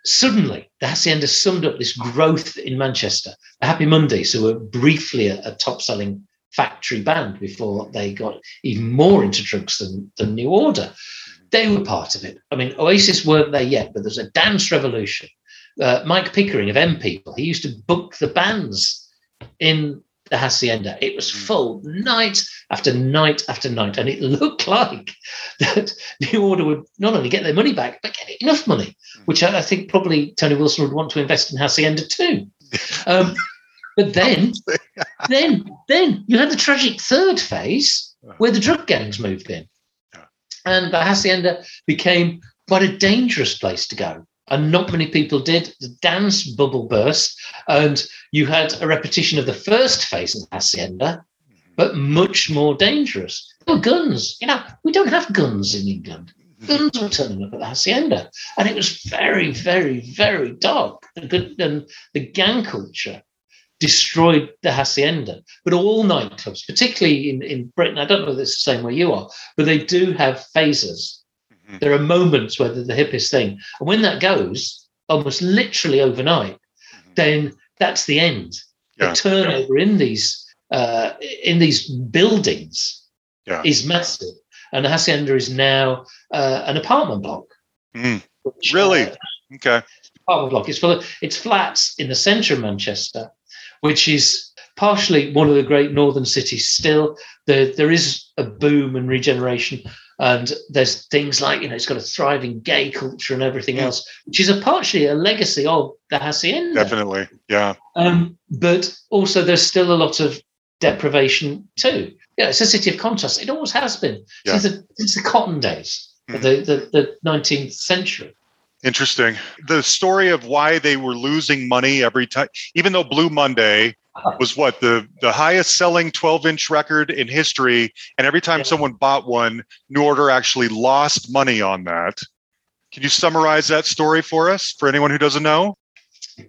suddenly, the Hacienda summed up this growth in Manchester. The Happy Mondays, who were briefly a, a top selling factory band before they got even more into drugs than, than New Order. They were part of it. I mean, Oasis weren't there yet, but there's a dance revolution. Uh, Mike Pickering of M People, he used to book the bands in the Hacienda. It was full night after night after night, and it looked like that New Order would not only get their money back, but get enough money, which I, I think probably Tony Wilson would want to invest in Hacienda too. Um, but then, then, then you had the tragic third phase where the drug gangs moved in, and the Hacienda became quite a dangerous place to go. And not many people did. The dance bubble burst, and you had a repetition of the first phase of Hacienda, but much more dangerous. There were guns. You know, we don't have guns in England. Guns were turning up at the Hacienda, and it was very, very, very dark. And the, gang culture destroyed the Hacienda. But all nightclubs, particularly in, in Britain, I don't know if it's the same where you are, but they do have phases. Mhm. There are moments where they're the hippest thing. And when that goes, almost literally overnight, Mhm. then that's the end. Yeah. The turnover in these uh, in these buildings Yeah. is massive, and the hacienda is now uh, an apartment block. Mm. which, Really? uh, Okay. apartment block. It's full of, it's flats in the centre of Manchester, which is partially one of the great northern cities still. There, there is a boom and regeneration, and there's things like, you know, it's got a thriving gay culture and everything Mm. else, which is a partially a legacy of the Hacienda. Definitely. Yeah. Um, but also there's still a lot of deprivation too. Yeah, it's a city of contrast. It always has been Yeah. since, the, since the cotton days Mm. the, the, the 19th century. Interesting. The story of why they were losing money every time, even though Blue Monday was what the the highest selling 12 inch record in history, and every time Yeah. someone bought one, New Order actually lost money on that. Can you summarize that story for us, for anyone who doesn't know?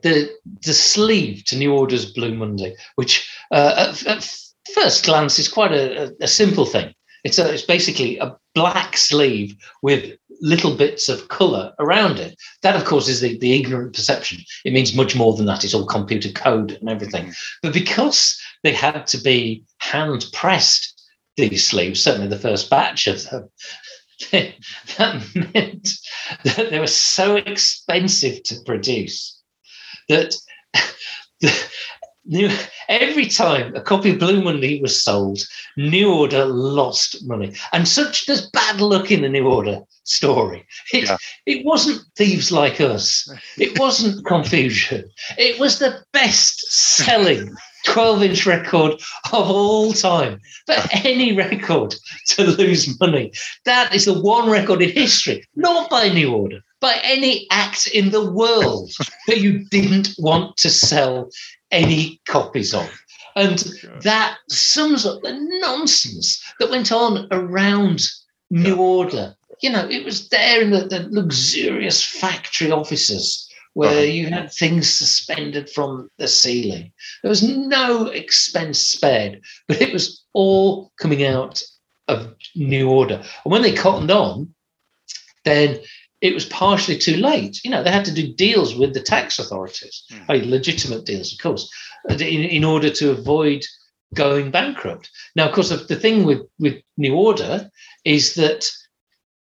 the the sleeve to New Order's Blue Monday, which uh, at, at first glance is quite a, a, a simple thing. It's a, it's basically a black sleeve with little bits of colour around it. That, of course, is the, the ignorant perception. It means much more than that. It's all computer code and everything. Mm-hmm. But because they had to be hand pressed, these sleeves, certainly the first batch of them, that meant that they were so expensive to produce that the, new, every time a copy of Blue Monday was sold, New Order lost money. And such there's bad luck in the New Order story. It, Yeah. it wasn't thieves like us. It wasn't confusion. It was the best selling 12 inch record of all time for any record to lose money. That is the one record in history, not by New Order, by any act in the world that you didn't want to sell any copies of. And that sums up the nonsense that went on around New Order. You know, it was there in the, the luxurious factory offices where Uh-huh. you had things suspended from the ceiling. There was no expense spared, but it was all coming out of New Order. And when they cottoned on, then it was partially too late. You know, they had to do deals with the tax authorities, Hmm. legitimate deals, of course, in, in order to avoid going bankrupt. Now, of course, the, the thing with, with New Order is that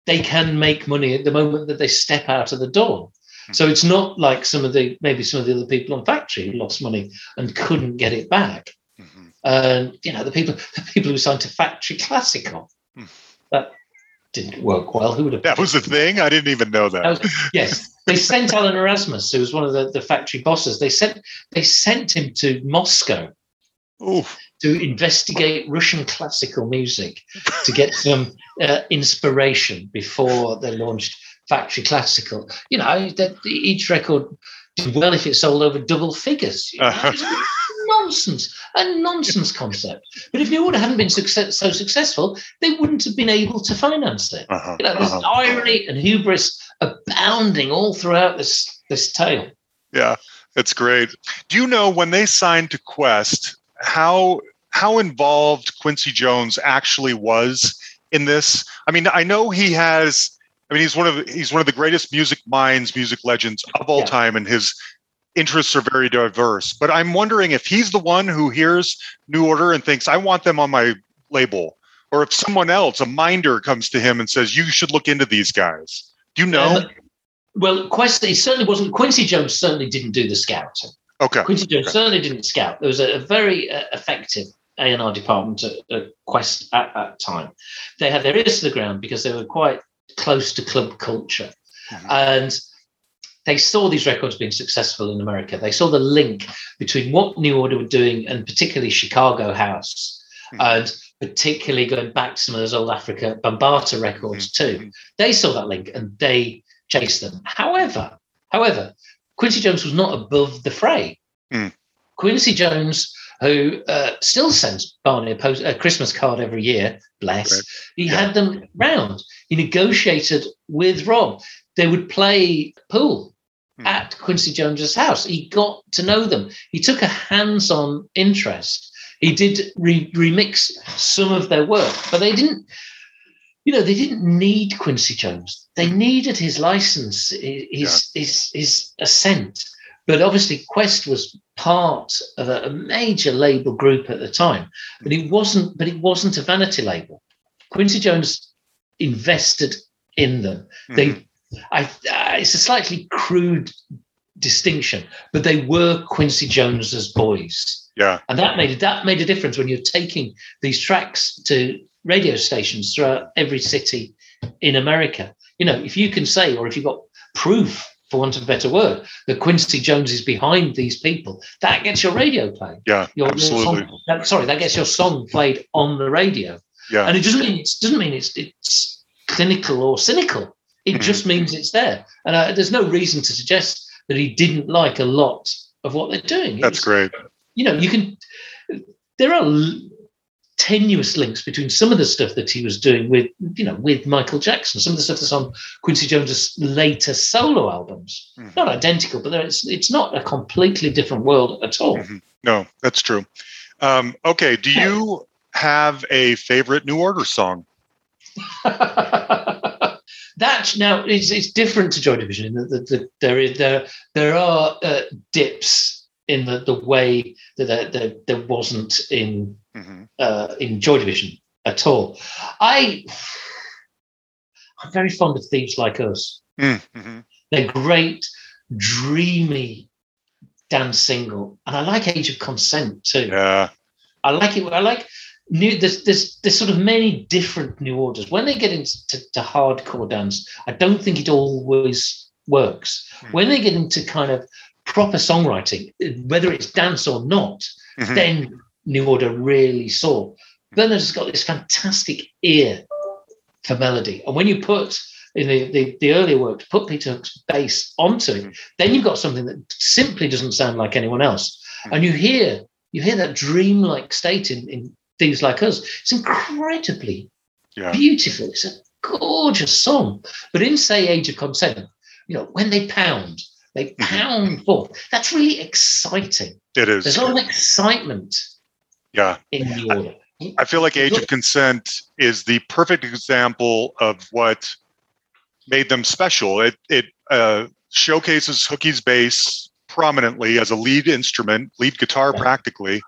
they can make money at the moment that they step out of the door. So it's not like some of the maybe some of the other people on factory who lost money and couldn't get it back. Mhm. And you know, the people the people who signed to Factory Classical, Hmm. that didn't work well. Who would have That was the thing. I didn't even know that. was- yes, they sent Alan Erasmus, who was one of the, the factory bosses. They sent they sent him to Moscow Oof. to investigate Russian classical music to get some uh, inspiration before they launched Factory Classical. You know, that each record did well if it sold over double figures. You know, Uh-huh. Nonsense, a nonsense concept. But if New Order hadn't been success, so successful, they wouldn't have been able to finance it. Uh-huh. You know, there's Uh-huh. irony and hubris abounding all throughout this this tale. Yeah, it's great. Do you know when they signed to Qwest how how involved Quincy Jones actually was in this? I mean, I know he has. I mean, he's one of the, he's one of the greatest music minds, music legends of all Yeah. time, and his interests are very diverse. But I'm wondering if he's the one who hears New Order and thinks, "I want them on my label," or if someone else, a minder, comes to him and says, "You should look into these guys." Do you know? Um, well, Qwest, he certainly wasn't. Quincy Jones certainly didn't do the scouting. okay. Quincy Jones Okay. certainly didn't scout. There was a, a very uh, effective A&R department at, at Qwest at that time. They had their ears to the ground because they were quite close to club culture. Mhm. And they saw these records being successful in America. They saw the link between what New Order were doing and particularly Chicago House Mhm. and particularly going back to some of those old Afrika Bambaataa records too. Mhm. They saw that link and they chased them. However, however, Quincy Jones was not above the fray. Hmm. Quincy Jones, who uh, still sends Barney a, post, a Christmas card every year, bless, Right. he Yeah. had them round. He negotiated with Rob. They would play pool Hmm. at Quincy Jones's house. He got to know them. He took a hands-on interest. He did re- remix some of their work, but they didn't. you know, they didn't need Quincy Jones. They needed his license, his yeah. his his assent. But obviously, Qwest was part of a, a, major label group at the time. But it wasn't. But it wasn't a vanity label. Quincy Jones invested in them. Mm-hmm. They, I, uh, it's a slightly crude distinction, but they were Quincy Jones's boys. Yeah, and that made that made a difference when you're taking these tracks to radio stations throughout every city in America. You know, if you can say, or if you've got proof, for want of a better word, that Quincy Jones is behind these people, that gets your radio played. Yeah, your, absolutely. Your song, that, sorry, that gets your song played on the radio. Yeah, and it doesn't mean it doesn't mean it's it's clinical or cynical. It mm-hmm. just means it's there, and uh, there's no reason to suggest that he didn't like a lot of what they're doing. That's great. You know, you can. There are tenuous links between some of the stuff that he was doing with, you know, with Michael Jackson, some of the stuff that's on Quincy Jones's later solo albums. Mm-hmm. Not identical, but it's it's not a completely different world at all. Mm-hmm. No, that's true. Um, okay, do you have a favorite New Order song? that now it's, it's different to Joy Division. The, the, the, there is there there are uh, dips in the, the way that there, there, there wasn't in mm-hmm. uh, in Joy Division at all. I I'm very fond of Thieves Like Us. Mm-hmm. They're great, dreamy dance single, and I like Age of Consent too. Yeah, I like it. I like new. There's there's there's sort of many different new orders. When they get into to, to hardcore dance, I don't think it always works. Mm-hmm. When they get into kind of proper songwriting, whether it's dance or not, mm-hmm. then New Order really saw. Bernard's got this fantastic ear for melody. And when you put in the, the, the earlier work, put Peter Hook's bass onto it, mm-hmm. then you've got something that simply doesn't sound like anyone else. Mm-hmm. And you hear you hear that dreamlike state in, in Thieves Like Us. It's incredibly yeah. beautiful. It's a gorgeous song. But in say Age of Consent, you know, when they pound, they mm-hmm. pound forth. That's really exciting. It is. There's a lot of excitement yeah. in the order. I feel like Age of Consent is the perfect example of what made them special. It it uh, showcases Hookie's bass prominently as a lead instrument, lead guitar practically,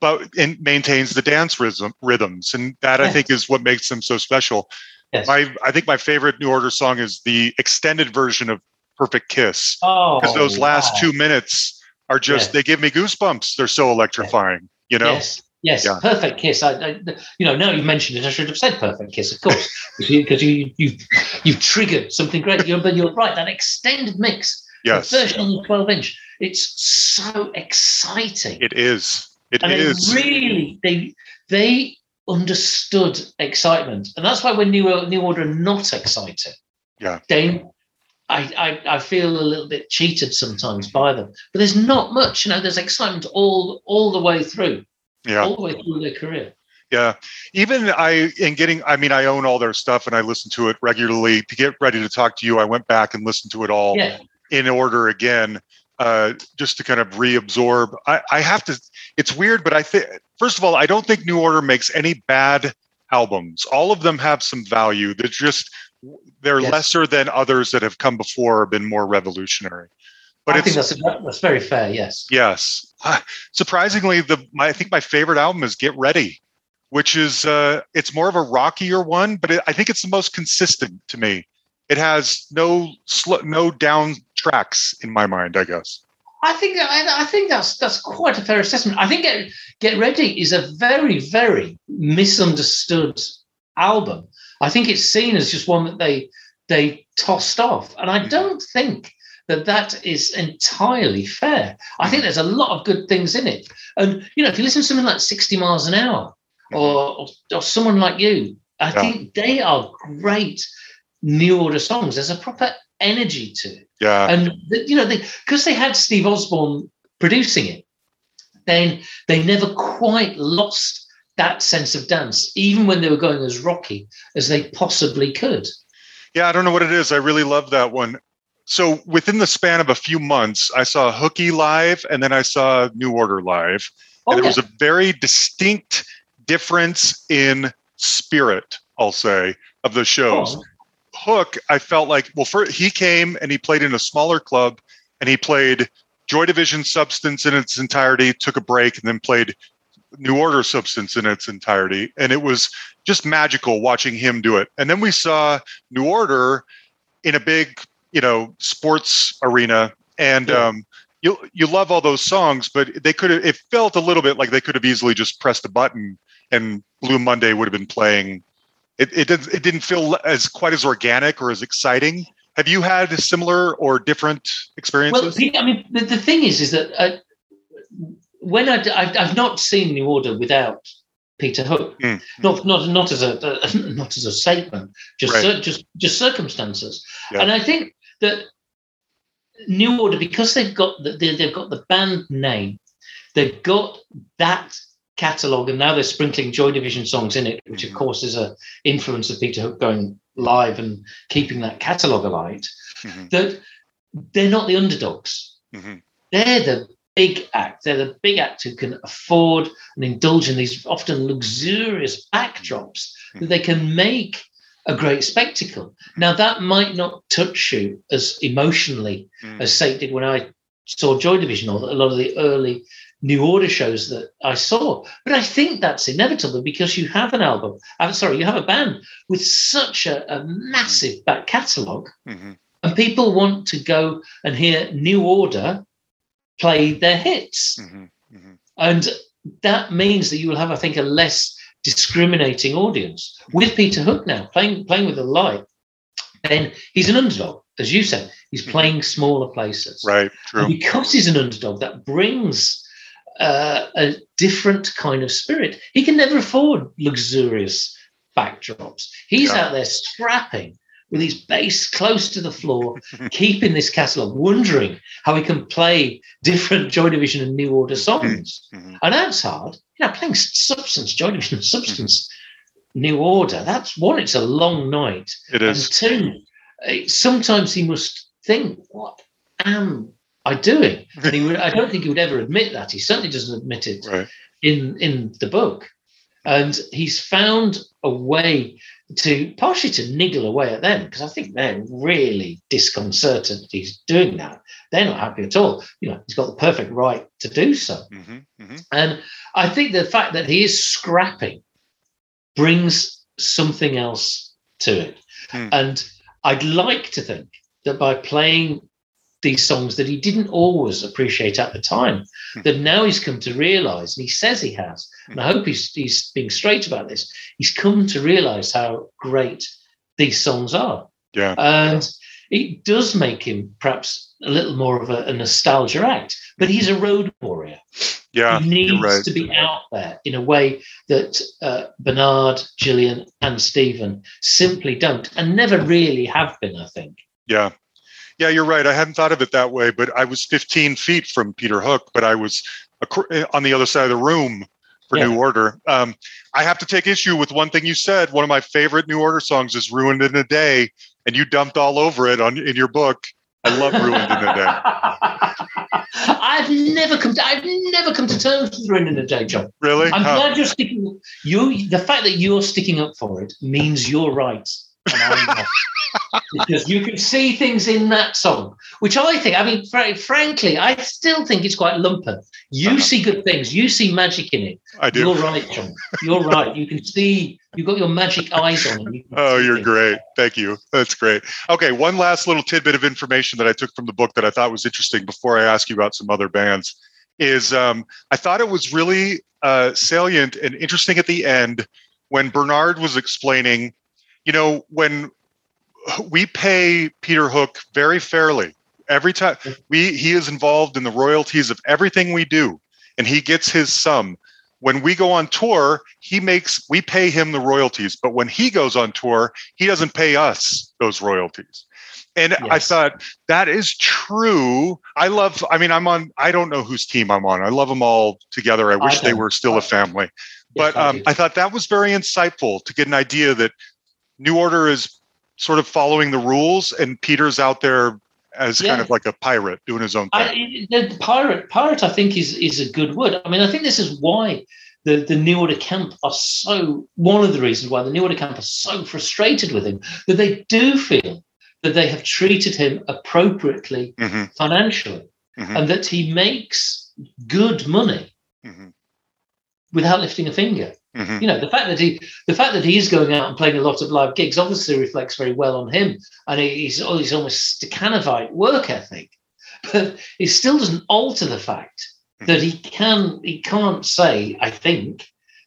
but it maintains the dance rhythm, rhythms, and that I think is what makes them so special. Yes. My I think my favorite New Order song is the extended version of Perfect Kiss because oh, those last wow. two minutes are just yes. they give me goosebumps. They're so electrifying you know yes yes yeah. perfect kiss I, I, you know now you mentioned it i should have said perfect kiss of course because you, you you've you've triggered something great you're, but you're right that extended mix yes version on the 12 inch it's so exciting it is It and is. really they they understood excitement and that's why when new new order are not excited yeah they I, I, I feel a little bit cheated sometimes by them. But there's not much, you know, there's excitement all all the way through. Yeah. All the way through their career. Yeah. Even I in getting I mean, I own all their stuff and I listen to it regularly. To get ready to talk to you, I went back and listened to it all yeah. in order again. Uh, just to kind of reabsorb. I, I have to it's weird, but I think first of all, I don't think New Order makes any bad albums. All of them have some value. They're just they're yes. lesser than others that have come before or been more revolutionary. But I think that's that's very fair. Yes. Yes. Uh, surprisingly, the my, I think my favorite album is Get Ready, which is uh, it's more of a rockier one, but it, I think it's the most consistent to me. It has no sl- no down tracks in my mind. I guess. I think I, I, think that's that's quite a fair assessment. I think Get, Get Ready is a very very misunderstood album. I think it's seen as just one that they they tossed off, and I mm-hmm. don't think that that is entirely fair. I think there's a lot of good things in it, and you know, if you listen to something like 60 miles an hour or or, or someone like you, I yeah. think they are great new order songs. There's a proper energy to it. Yeah, and you know, because they, they had Steve Osborne producing it, then they never quite lost that sense of dance, even when they were going as rocky as they possibly could. Yeah, I don't know what it is. I really love that one. So within the span of a few months, I saw Hookie live and then I saw New Order live. Oh, and there yeah. was a very distinct difference in spirit I'll say, of the shows. Oh, Hook, I felt like well, for, he came and he played in a smaller club, and he played Joy Division Substance in its entirety, took a break, and then played New Order Substance in its entirety, and it was just magical watching him do it. And then we saw New Order in a big, you know, sports arena, and Yeah. um, you you love all those songs, but they could have. It felt a little bit like they could have easily just pressed a button, and Blue Monday would have been playing. It it didn't it didn't feel as quite as organic or as exciting. Have you had similar or different Well, experiences? Pete, I mean, the, the thing is, is that uh, when I, have I've not seen New Order without Peter Hook, Mm. not not not as a uh, not as a statement, just Right. cir- just just circumstances. Yeah. And I think that New Order, because they've got the, they- they've got the band name, they've got that catalog, and now they're sprinkling Joy Division songs in it, which of Mhm. course is a influence of Peter Hook going live and keeping that catalog alive. Mhm. That they're not the underdogs Mhm. they're the big act. They're the big act who can afford and indulge in these often luxurious backdrops that they can make a great spectacle. Now, that might not touch you as emotionally Mm. as say did when I saw Joy Division or a lot of the early New Order shows that I saw. But I think that's inevitable because you have an album, I'm sorry, you have a band with such a, a massive back catalogue Mhm. and people want to go and hear New Order play their hits. Mhm. Mhm. And that means that you will have, I think, a less discriminating audience. With Peter Hook now playing playing with the light, then he's an underdog, as you said. He's playing smaller places. Right. True. And because he's an underdog, that brings uh, a different kind of spirit. He can never afford luxurious backdrops. He's Yeah. out there strapping with his bass close to the floor, keeping this catalogue, wondering how he can play different Joy Division and New Order songs. Mhm. And that's hard. You know, playing Substance, Joy Division, Substance, New Order, that's one, it's a long night. It is. And two, sometimes he must think, what am I? And he would, I don't think he would ever admit that. He certainly doesn't admit it Right. in, in the book. And he's found a way to partially to niggle away at them because I think they're really disconcerted that he's doing that. They're not happy at all. You know, he's got the perfect right to do so. Mhm. Mhm. And I think the fact that he is scrapping brings something else to it. Hmm. And I'd like to think that by playing these songs that he didn't always appreciate at the time, Hmm. that now he's come to realize, and he says he has, and Hmm. I hope he's, he's being straight about this, he's come to realize how great these songs are. Yeah. And it does make him perhaps a little more of a, a nostalgia act, but he's a road warrior Yeah. he needs right. to be out there in a way that uh, Bernard, Gillian, and Stephen simply don't, and never really have been. I think. Yeah. Yeah, you're right. I hadn't thought of it that way, but I was 15 feet from Peter Hook, but I was on the other side of the room for Yeah. New Order. Um, I have to take issue with one thing you said. One of my favorite New Order songs is "Ruined in a Day," and you dumped all over it on in your book. I love "Ruined in a Day." I've never come. To, I've never come to terms with ruin in a day, John. Really? I'm Huh. glad you're sticking. You, the fact that you're sticking up for it means you're right, and I'm not. Because you can see things in that song, which I think. I mean, fr- frankly, I still think it's quite lumpen. You Uh-huh. see good things. You see magic in it. I do. You're right, John. You're right. You can see. You've got your magic eyes on. And you Oh, you're things. great. Thank you. That's great. Okay, one last little tidbit of information that I took from the book that I thought was interesting before I ask you about some other bands is um, I thought it was really uh, salient and interesting at the end when Bernard was explaining, you know, when we pay Peter Hook very fairly every time we he is involved in the royalties of everything we do and he gets his sum. When we go on tour he makes we pay him the royalties but when he goes on tour he doesn't pay us those royalties. And i thought that is true. I love i mean i'm on i don't know whose team i'm on. I love them all together. I wish they were still a family. But I um. I thought that was very insightful to get an idea that New Order is sort of following the rules, and Peter's out there as kind of like a pirate doing his own thing. I, the pirate, pirate, I think is is a good word. I mean, I think this is why the, the New Order camp are so one of the reasons why the New Order camp are so frustrated with him that they do feel that they have treated him appropriately hmm financially hmm and that he makes good money hmm without lifting a finger. Hmm You know, the fact that he the fact that he's going out and playing a lot of live gigs obviously reflects very well on him, and he's oh, he's almost Stakhanovite work ethic, but it still doesn't alter the fact that he can he can't say I think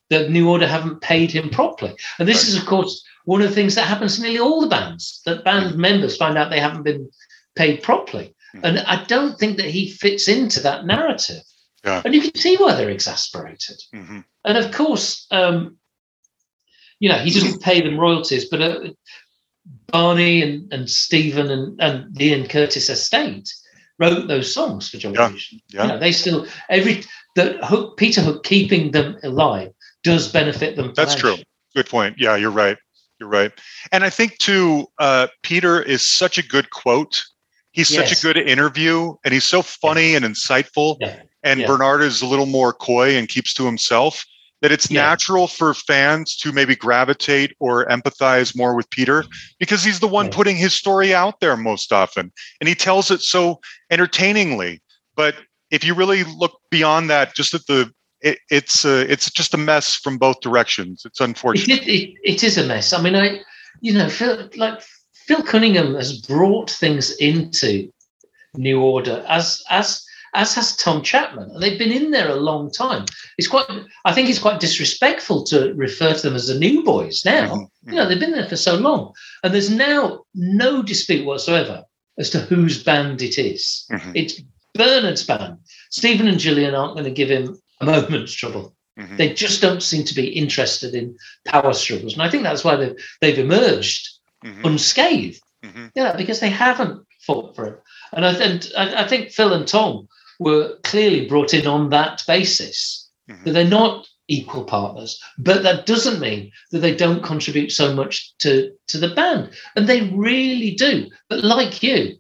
that New Order haven't paid him properly, and this Right. is of course one of the things that happens to nearly all the bands that band members find out they haven't been paid properly, Mhm. and I don't think that he fits into that narrative, Yeah. and you can see why they're exasperated. And of course, um, you know, he doesn't pay them royalties, but uh, Barney and, and Stephen and, and the Ian Curtis estate wrote those songs for Joy Yeah, Division. yeah. You know, they still every the Hook Peter Hook keeping them alive does benefit them. That's true. Good point. Yeah, you're right. You're right. And I think too, uh, Peter is such a good quote. He's such a good interview, and he's so funny and insightful. Yeah. And Yeah. Bernard is a little more coy and keeps to himself. That it's Yeah. natural for fans to maybe gravitate or empathize more with Peter because he's the one putting his story out there most often, and he tells it so entertainingly. But if you really look beyond that, just at the it, it's uh, it's just a mess from both directions. It's unfortunate. It, it, it is a mess. I mean, I, you know, Phil, like Phil Cunningham has brought things into New Order as as as has Tom Chapman, and they've been in there a long time. It's quite, I think, it's quite disrespectful to refer to them as the new boys now. Mhm, You know, they've been there for so long, and there's now no dispute whatsoever as to whose band it is. mhm, It's Bernard's band. Stephen and Gillian aren't going to give him a moment's trouble mhm. they just don't seem to be interested in power struggles. And I think that's why they've, they've emerged Mhm, unscathed. mhm. Yeah, because they haven't fought for it. And I, and I I think Phil and Tom were clearly brought in on that basis Mhm. that they're not equal partners, but that doesn't mean that they don't contribute so much to, to the band. And they really do. But like you,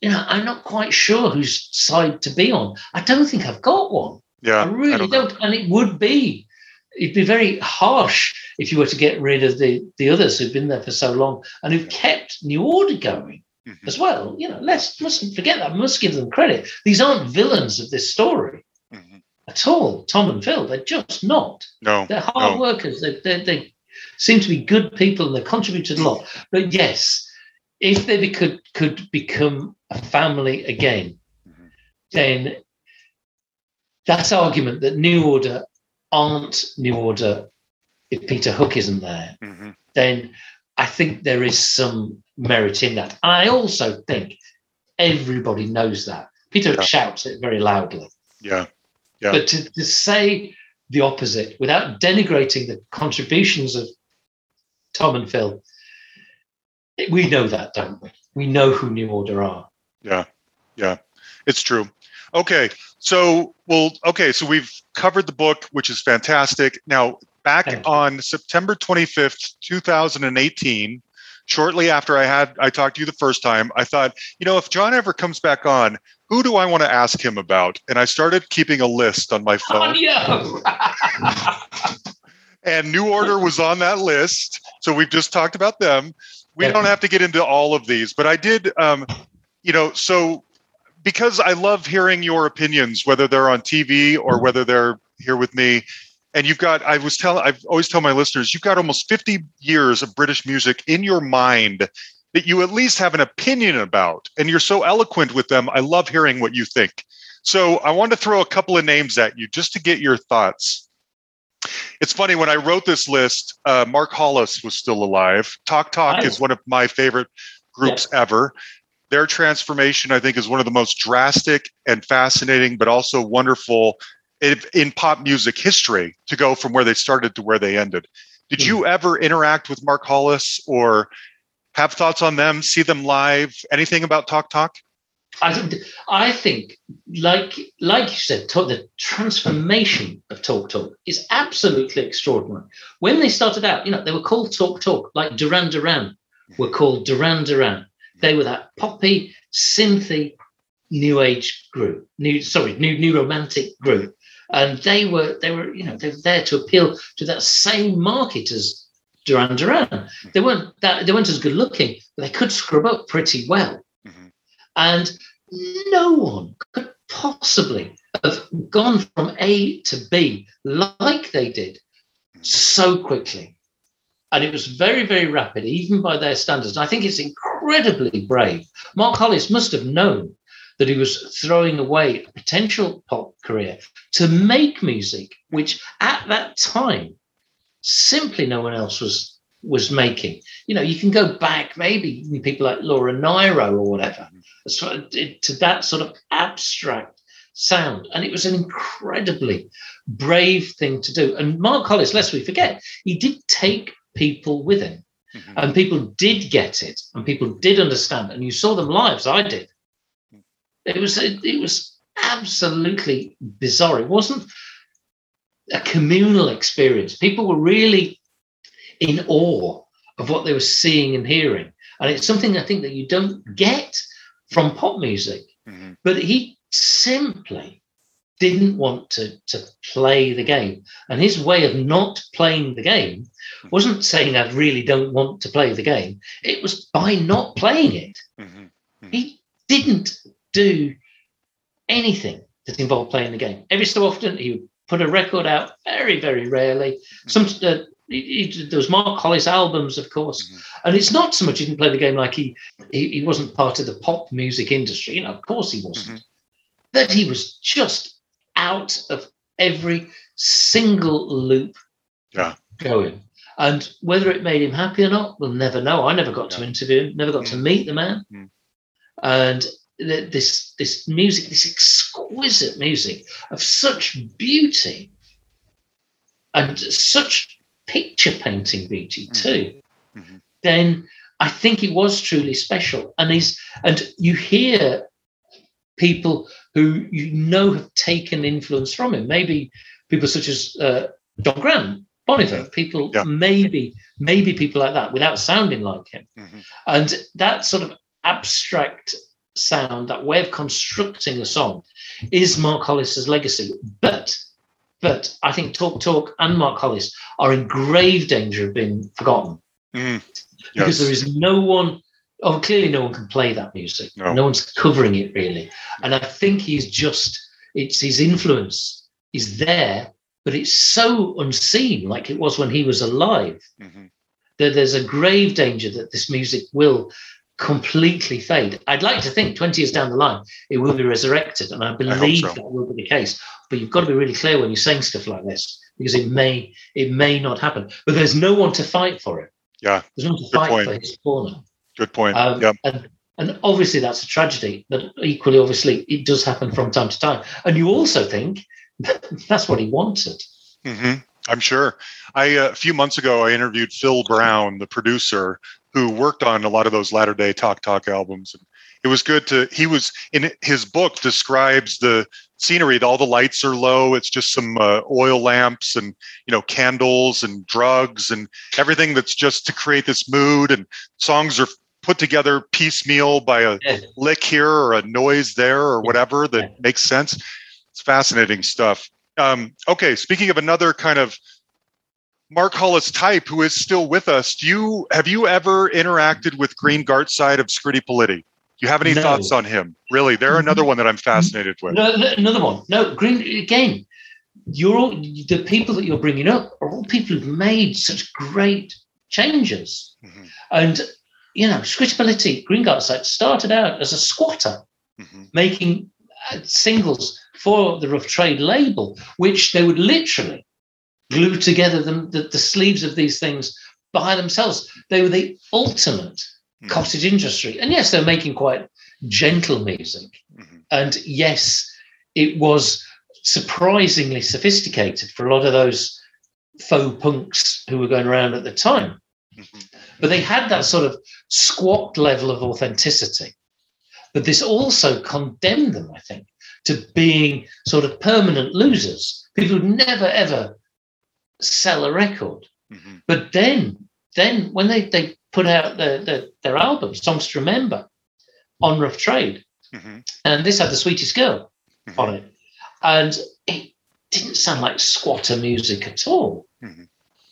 you know, I'm not quite sure whose side to be on. I don't think I've got one. Yeah, I really don't don't, And it would be, it'd be very harsh if you were to get rid of the, the others who've been there for so long and who've kept New Order going Mhm. as well. You know, let's mustn't forget that. Must give them credit. These aren't villains of this story Mhm. at all. Tom and Phil, they're just not. No, They're hard no. workers. They, they, they seem to be good people and they contributed a lot. But yes, if they be, could could become a family again, Mhm. then that argument that New Order aren't New Order if Peter Hook isn't there, Mhm. then I think there is some merit in that. And I also think everybody knows that. Peter Yeah. shouts it very loudly. Yeah, Yeah. But to, to say the opposite without denigrating the contributions of Tom and Phil, we know that, don't we? We know who New Order are. yeah, yeah. It's true. Okay, so well, okay, so we've covered the book, which is fantastic. Now, back on September twenty fifth, two thousand and eighteen. Shortly after I had I talked to you the first time, I thought, you know, if John ever comes back on, who do I want to ask him about? And I started keeping a list on my Oh, phone. and New Order was on that list. So we've just talked about them. We don't have to get into all of these, but I did, um, you know, so because I love hearing your opinions, whether they're on TV or whether they're here with me. And you've got, I was telling, I've always tell my listeners, you've got almost 50 years of British music in your mind that you at least have an opinion about. And you're so eloquent with them. I love hearing what you think. So I want to throw a couple of names at you just to get your thoughts. It's funny when I wrote this list, uh, Mark Hollis was still alive. Talk Talk Nice. is one of my favorite groups ever. Their transformation, I think, is one of the most drastic and fascinating, but also wonderful in, pop music history to go from where they started to where they ended. Did Hmm. you ever interact with Mark Hollis or have thoughts on them, see them live, anything about Talk Talk? I, think- I think, like like you said, talk, the transformation of Talk Talk is absolutely extraordinary. When they started out, you know, they were called Talk Talk, like Duran Duran were called Duran Duran. They were that poppy, synthy, new age group, new sorry, new new romantic group. And they were they were you know they were there to appeal to that same market as Duran Duran. They weren't that they weren't as good looking, but they could scrub up pretty well, Mhm. and no one could possibly have gone from A to B like they did so quickly. And it was very, very rapid, even by their standards. And I think it's incredibly brave. Mark Hollis must have known that he was throwing away a potential pop career to make music, which at that time simply no one else was was making. You know, you can go back maybe people like Laura Nyro or whatever to that sort of abstract sound. And it was an incredibly brave thing to do. And Mark Hollis, lest we forget, he did take people with him. Mhm. And people did get it, and people did understand, and you saw them live. as I did. It was it, it was absolutely bizarre. It wasn't a communal experience. People were really in awe of what they were seeing and hearing, and it's something I think that you don't get from pop music. Mhm. But he simply didn't want to, to play the game. And his way of not playing the game wasn't saying, I really don't want to play the game. It was by not playing it. Mhm. He didn't do anything that involved playing the game. Every so often, he would put a record out, very, very rarely. Some uh, he, he, there was Mark Hollis albums, of course, Mhm. and it's not so much he didn't play the game like he, he he wasn't part of the pop music industry. You know, of course he wasn't, but he was just out of every single loop Yeah. going. And whether it made him happy or not, we'll never know. I never got to interview him, never got to Mm. meet the man. Mm. And this this music, this exquisite music of such beauty and such picture painting beauty Mhm. too, Mhm. then I think it was truly special. And he's and you hear people who you know have taken influence from him. Maybe people such as uh, John Grant, Bon Iver, people Yeah. maybe maybe people like that without sounding like him. Mhm. And that sort of abstract sound, that way of constructing a song, is Mark Hollis's legacy. But but I think Talk Talk and Mark Hollis are in grave danger of being forgotten because Yes. there is no one oh clearly no one can play that music No. one's covering it really and i think he's just it's his influence is there but it's so unseen like it was when he was alive Mhm. that there's a grave danger that this music will completely fade i'd like to think 20 years down the line it will be resurrected and i believe so. that will be the case but you've got to be really clear when you're saying stuff like this because it may it may not happen but there's no one to fight for it Yeah. there's no one to Good fight point. for his corner Good point. um, yeah. and, and obviously that's a tragedy, but equally, obviously, it does happen from time to time. And you also think that's what he wanted. hmm I'm sure. I uh, a few months ago I interviewed Phill Brown, the producer, who worked on a lot of those latter day Talk Talk albums. And it was good to. He was in his book describes the scenery. All the lights are low. It's just some uh, oil lamps and you know candles and drugs and everything that's just to create this mood. And songs are put together piecemeal by a Yeah. lick here or a noise there or whatever that makes sense. It's fascinating stuff. Um, okay, speaking of another kind of Mark Hollis type who is still with us, do you have you ever interacted with Green Gartside of Scritti Politti? Do you have any No. thoughts on him? Really, they're another one that I'm fascinated with. No, no, another one. No, Green again. You're all the people that you're bringing up are all people who've made such great changes. Mhm, And you know, Scritti Politti, Green Gartside started out as a squatter. mhm, making uh, singles for the rough trade label, which they would literally glue together the, the, the sleeves of these things by themselves. They were the ultimate Mhm. cottage industry. And yes, they're making quite gentle music. mhm, And yes, it was surprisingly sophisticated for a lot of those faux punks who were going around at the time. mhm. But they had that sort of squat level of authenticity. But this also condemned them, I think, to being sort of permanent losers, people who never ever sell a record. Mhm. But then, then when they, they put out their, their, their album, Songs to Remember, on Rough Trade, Mhm. and this had the sweetest girl Mhm. on it. And it didn't sound like squatter music at all. Mhm.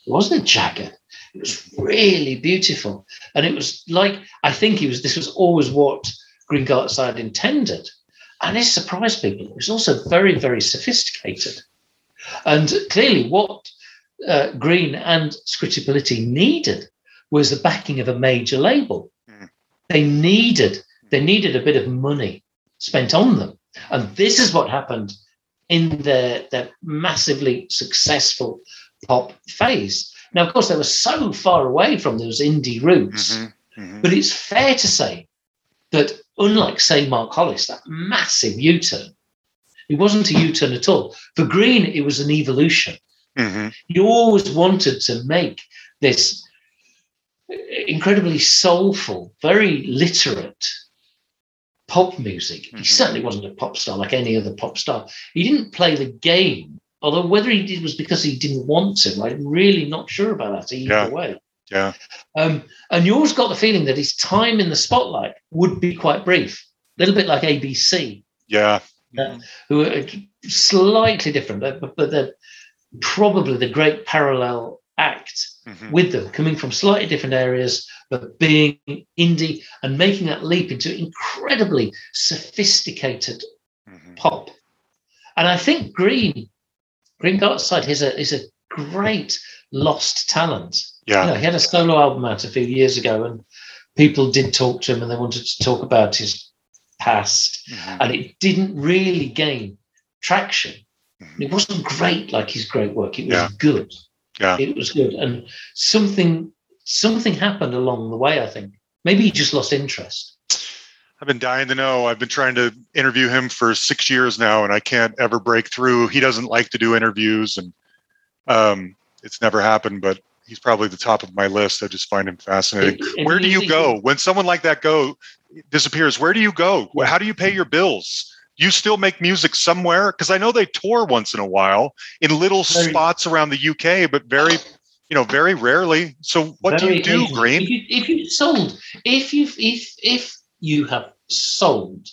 It wasn't Jagger. It was really beautiful, and it was like I think it was. This was always what Green Gartside intended, and it surprised people. It was also very, very sophisticated, and clearly what uh, Green and Scritti Politti needed was the backing of a major label. Mm. They needed they needed a bit of money spent on them, and this is what happened in their their massively successful pop phase. Now, of course, they were so far away from those indie roots, Mhm, mhm. but it's fair to say that unlike, say, Mark Hollis, that massive U-turn, it wasn't a U-turn at all. For Green, it was an evolution Mhm. he always wanted to make this incredibly soulful, very literate pop music. He Mhm. certainly wasn't a pop star like any other pop star. He didn't play the game, although whether he did was because he didn't want to. I'm really not sure about that either Yeah. way. Yeah. Um, and you always got the feeling that his time in the spotlight would be quite brief, a little bit like ABC Yeah. Yeah. who are slightly different, but, but they're probably the great parallel act Mhm. with them, coming from slightly different areas, but being indie and making that leap into incredibly sophisticated Mhm. pop. And I think Green, Green Gartside is a is a great lost talent. Yeah. You know, he had a solo album out a few years ago, and people did talk to him and they wanted to talk about his past Mhm. and it didn't really gain traction. It wasn't great like his great work. It was Yeah. good. Yeah. It was good. And something something happened along the way, I think. Maybe he just lost interest. I've been dying to know. I've been trying to interview him for six years now, and I can't ever break through. He doesn't like to do interviews, and um, it's never happened. But he's probably the top of my list. I just find him fascinating. It where do you go when someone like that go disappears? Where do you go? How do you pay your bills? You still make music somewhere? Because I know they tour once in a while in little Very- spots around the UK, but very, you know, very rarely. So what do you do, occasionally. Green? If you, if you sold, if you if if you have sold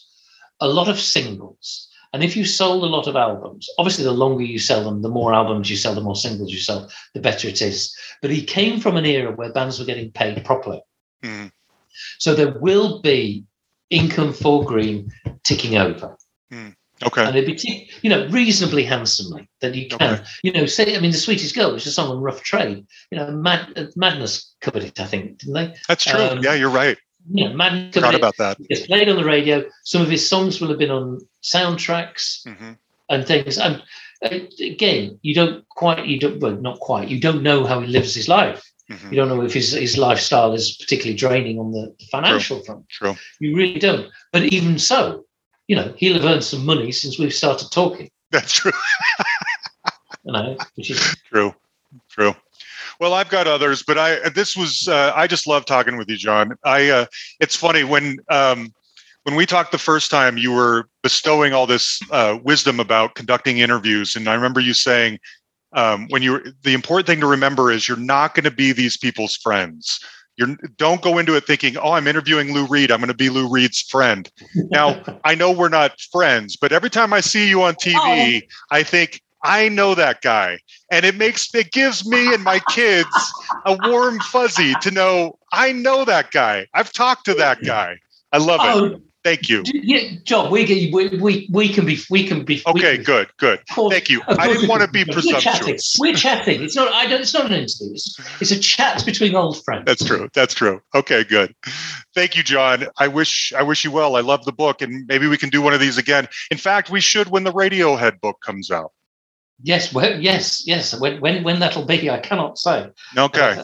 a lot of singles, and if you sold a lot of albums, obviously the longer you sell them, the more albums you sell, the more singles you sell, the better it is. But he came from an era where bands were getting paid properly, Mhm. so there will be income for Green ticking over. Okay. and it'd be, t- you know, reasonably handsomely that you can, Okay. you know, say, I mean, the sweetest girl was a song on Rough Trade. You know, Mad, uh, Madness covered it, I think, didn't they? That's true. um, yeah, you're right. You know, Madness Forgot covered it. about that. It's played on the radio. Some of his songs will have been on soundtracks hmm and things. And uh, again, you don't quite, you don't, well, not quite. You don't know how he lives his life. hmm You don't know if his his lifestyle is particularly draining on the financial front. True. You really don't. But even so, you know, he'll have earned some money since we've started talking. That's true. You know, which is True. True. Well, I've got others, but I this was uh, I just love talking with you, John. I uh, it's funny when um, when we talked the first time, you were bestowing all this uh, wisdom about conducting interviews, and I remember you saying um, when you the important thing to remember is you're not going to be these people's friends. You're don't go into it thinking, oh, I'm interviewing Lou Reed. I'm going to be Lou Reed's friend. Now I know we're not friends, but every time I see you on TV, oh. I think I know that guy, and it makes it gives me and my kids a warm fuzzy to know I know that guy. I've talked to that guy. I love it. Oh, Thank you. yeah, John, we can we, we we can be we can be Okay, can- good, good. course- Thank you. I didn't want to be We're chatting. presumptuous. We're chatting. It's not. I don't. It's not an interview. It's, it's a chat between old friends. That's true. That's true. Okay, good. Thank you, John. I wish I wish you well. I love the book, and maybe we can do one of these again. In fact, we should when the Radiohead book comes out. Yes. Well, yes. Yes. When when when that'll be, I cannot say. Okay. Uh,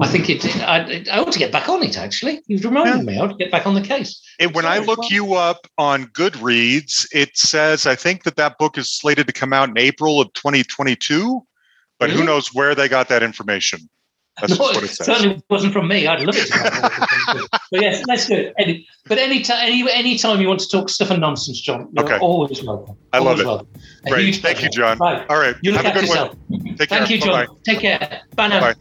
I think it. I, I ought to get back on it. Actually, you've reminded me. I ought to get back on the case. It, when I look well- you up on Goodreads, it says I think that that book is slated to come out in April of 2022, but who knows where they got that information. That's No, what it it says. certainly wasn't from me. I'd love it. To but yes, let's do it. Any, but any time, any any time you want to talk stuff and nonsense, John, you're Okay. always welcome. I love Always it. welcome. Great. huge Thank you. John. Right. All right. You look Have a after good yourself. one. Take Thank care. you, John. Bye-bye. Take care. Bye now. Bye.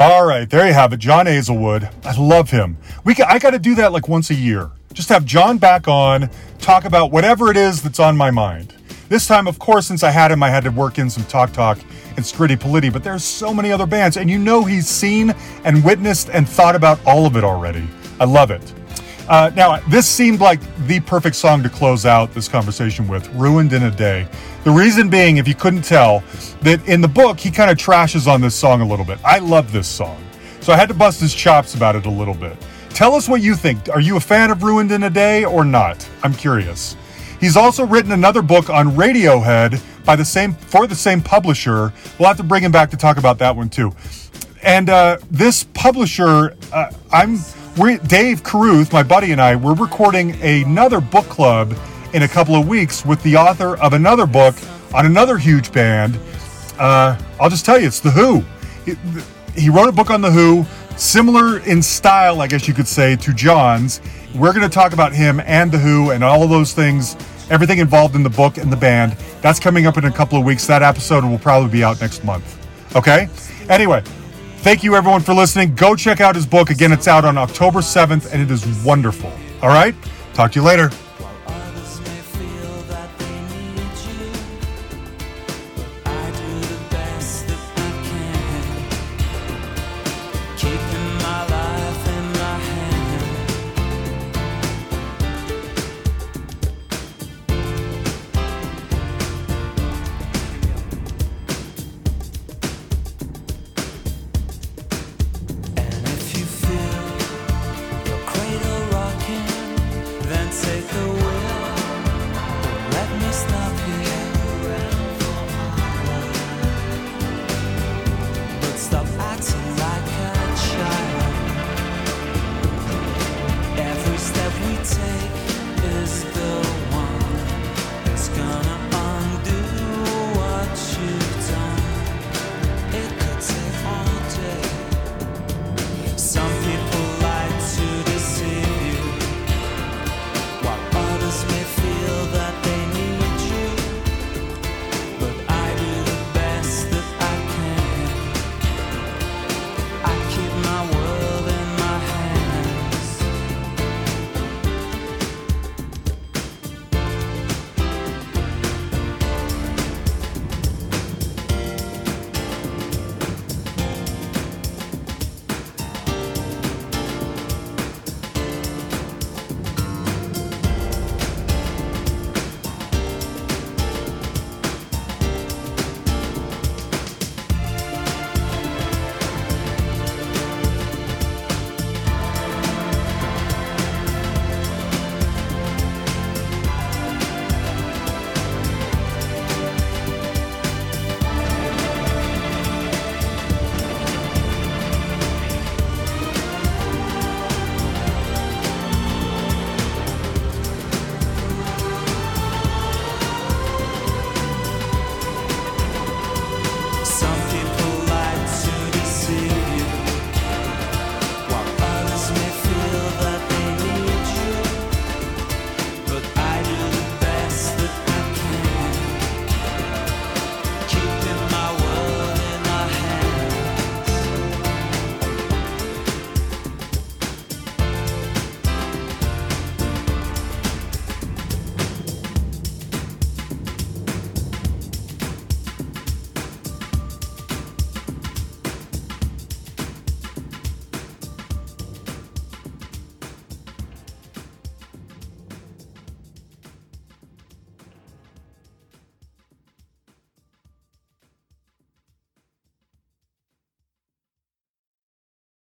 All right, there you have it, John Aizlewood. I love him. We I got to do that like once a year. Just have John back on, talk about whatever it is that's on my mind. This time, of course, since I had him, I had to work in some Talk Talk and Scritti Politti, but there's so many other bands, and you know he's seen and witnessed and thought about all of it already. I love it. Uh, now, this seemed like the perfect song to close out this conversation with Ruined in a Day. The reason being, if you couldn't tell, that in the book, he kind of trashes on this song a little bit. I love this song. So I had to bust his chops about it a little bit. Tell us what you think. Are you a fan of Ruined in a Day or not? I'm curious. He's also written another book on Radiohead by the same for the same publisher. We'll have to bring him back to talk about that one too. And uh, this publisher, uh, I'm we Dave Caruth, my buddy, and I, we're recording another book club in a couple of weeks with the author of another book on another huge band. Uh, I'll just tell you, it's The Who. He, he wrote a book on The Who, similar in style, I guess you could say, to John's. We're going to talk about him and The Who and all those things, everything involved in the book and the band. That's coming up in a couple of weeks. That episode will probably be out next month. Okay? Anyway, Thank you everyone for listening. Go check out his book. Again, it's out on October 7th and it is wonderful. All right? Talk to you later.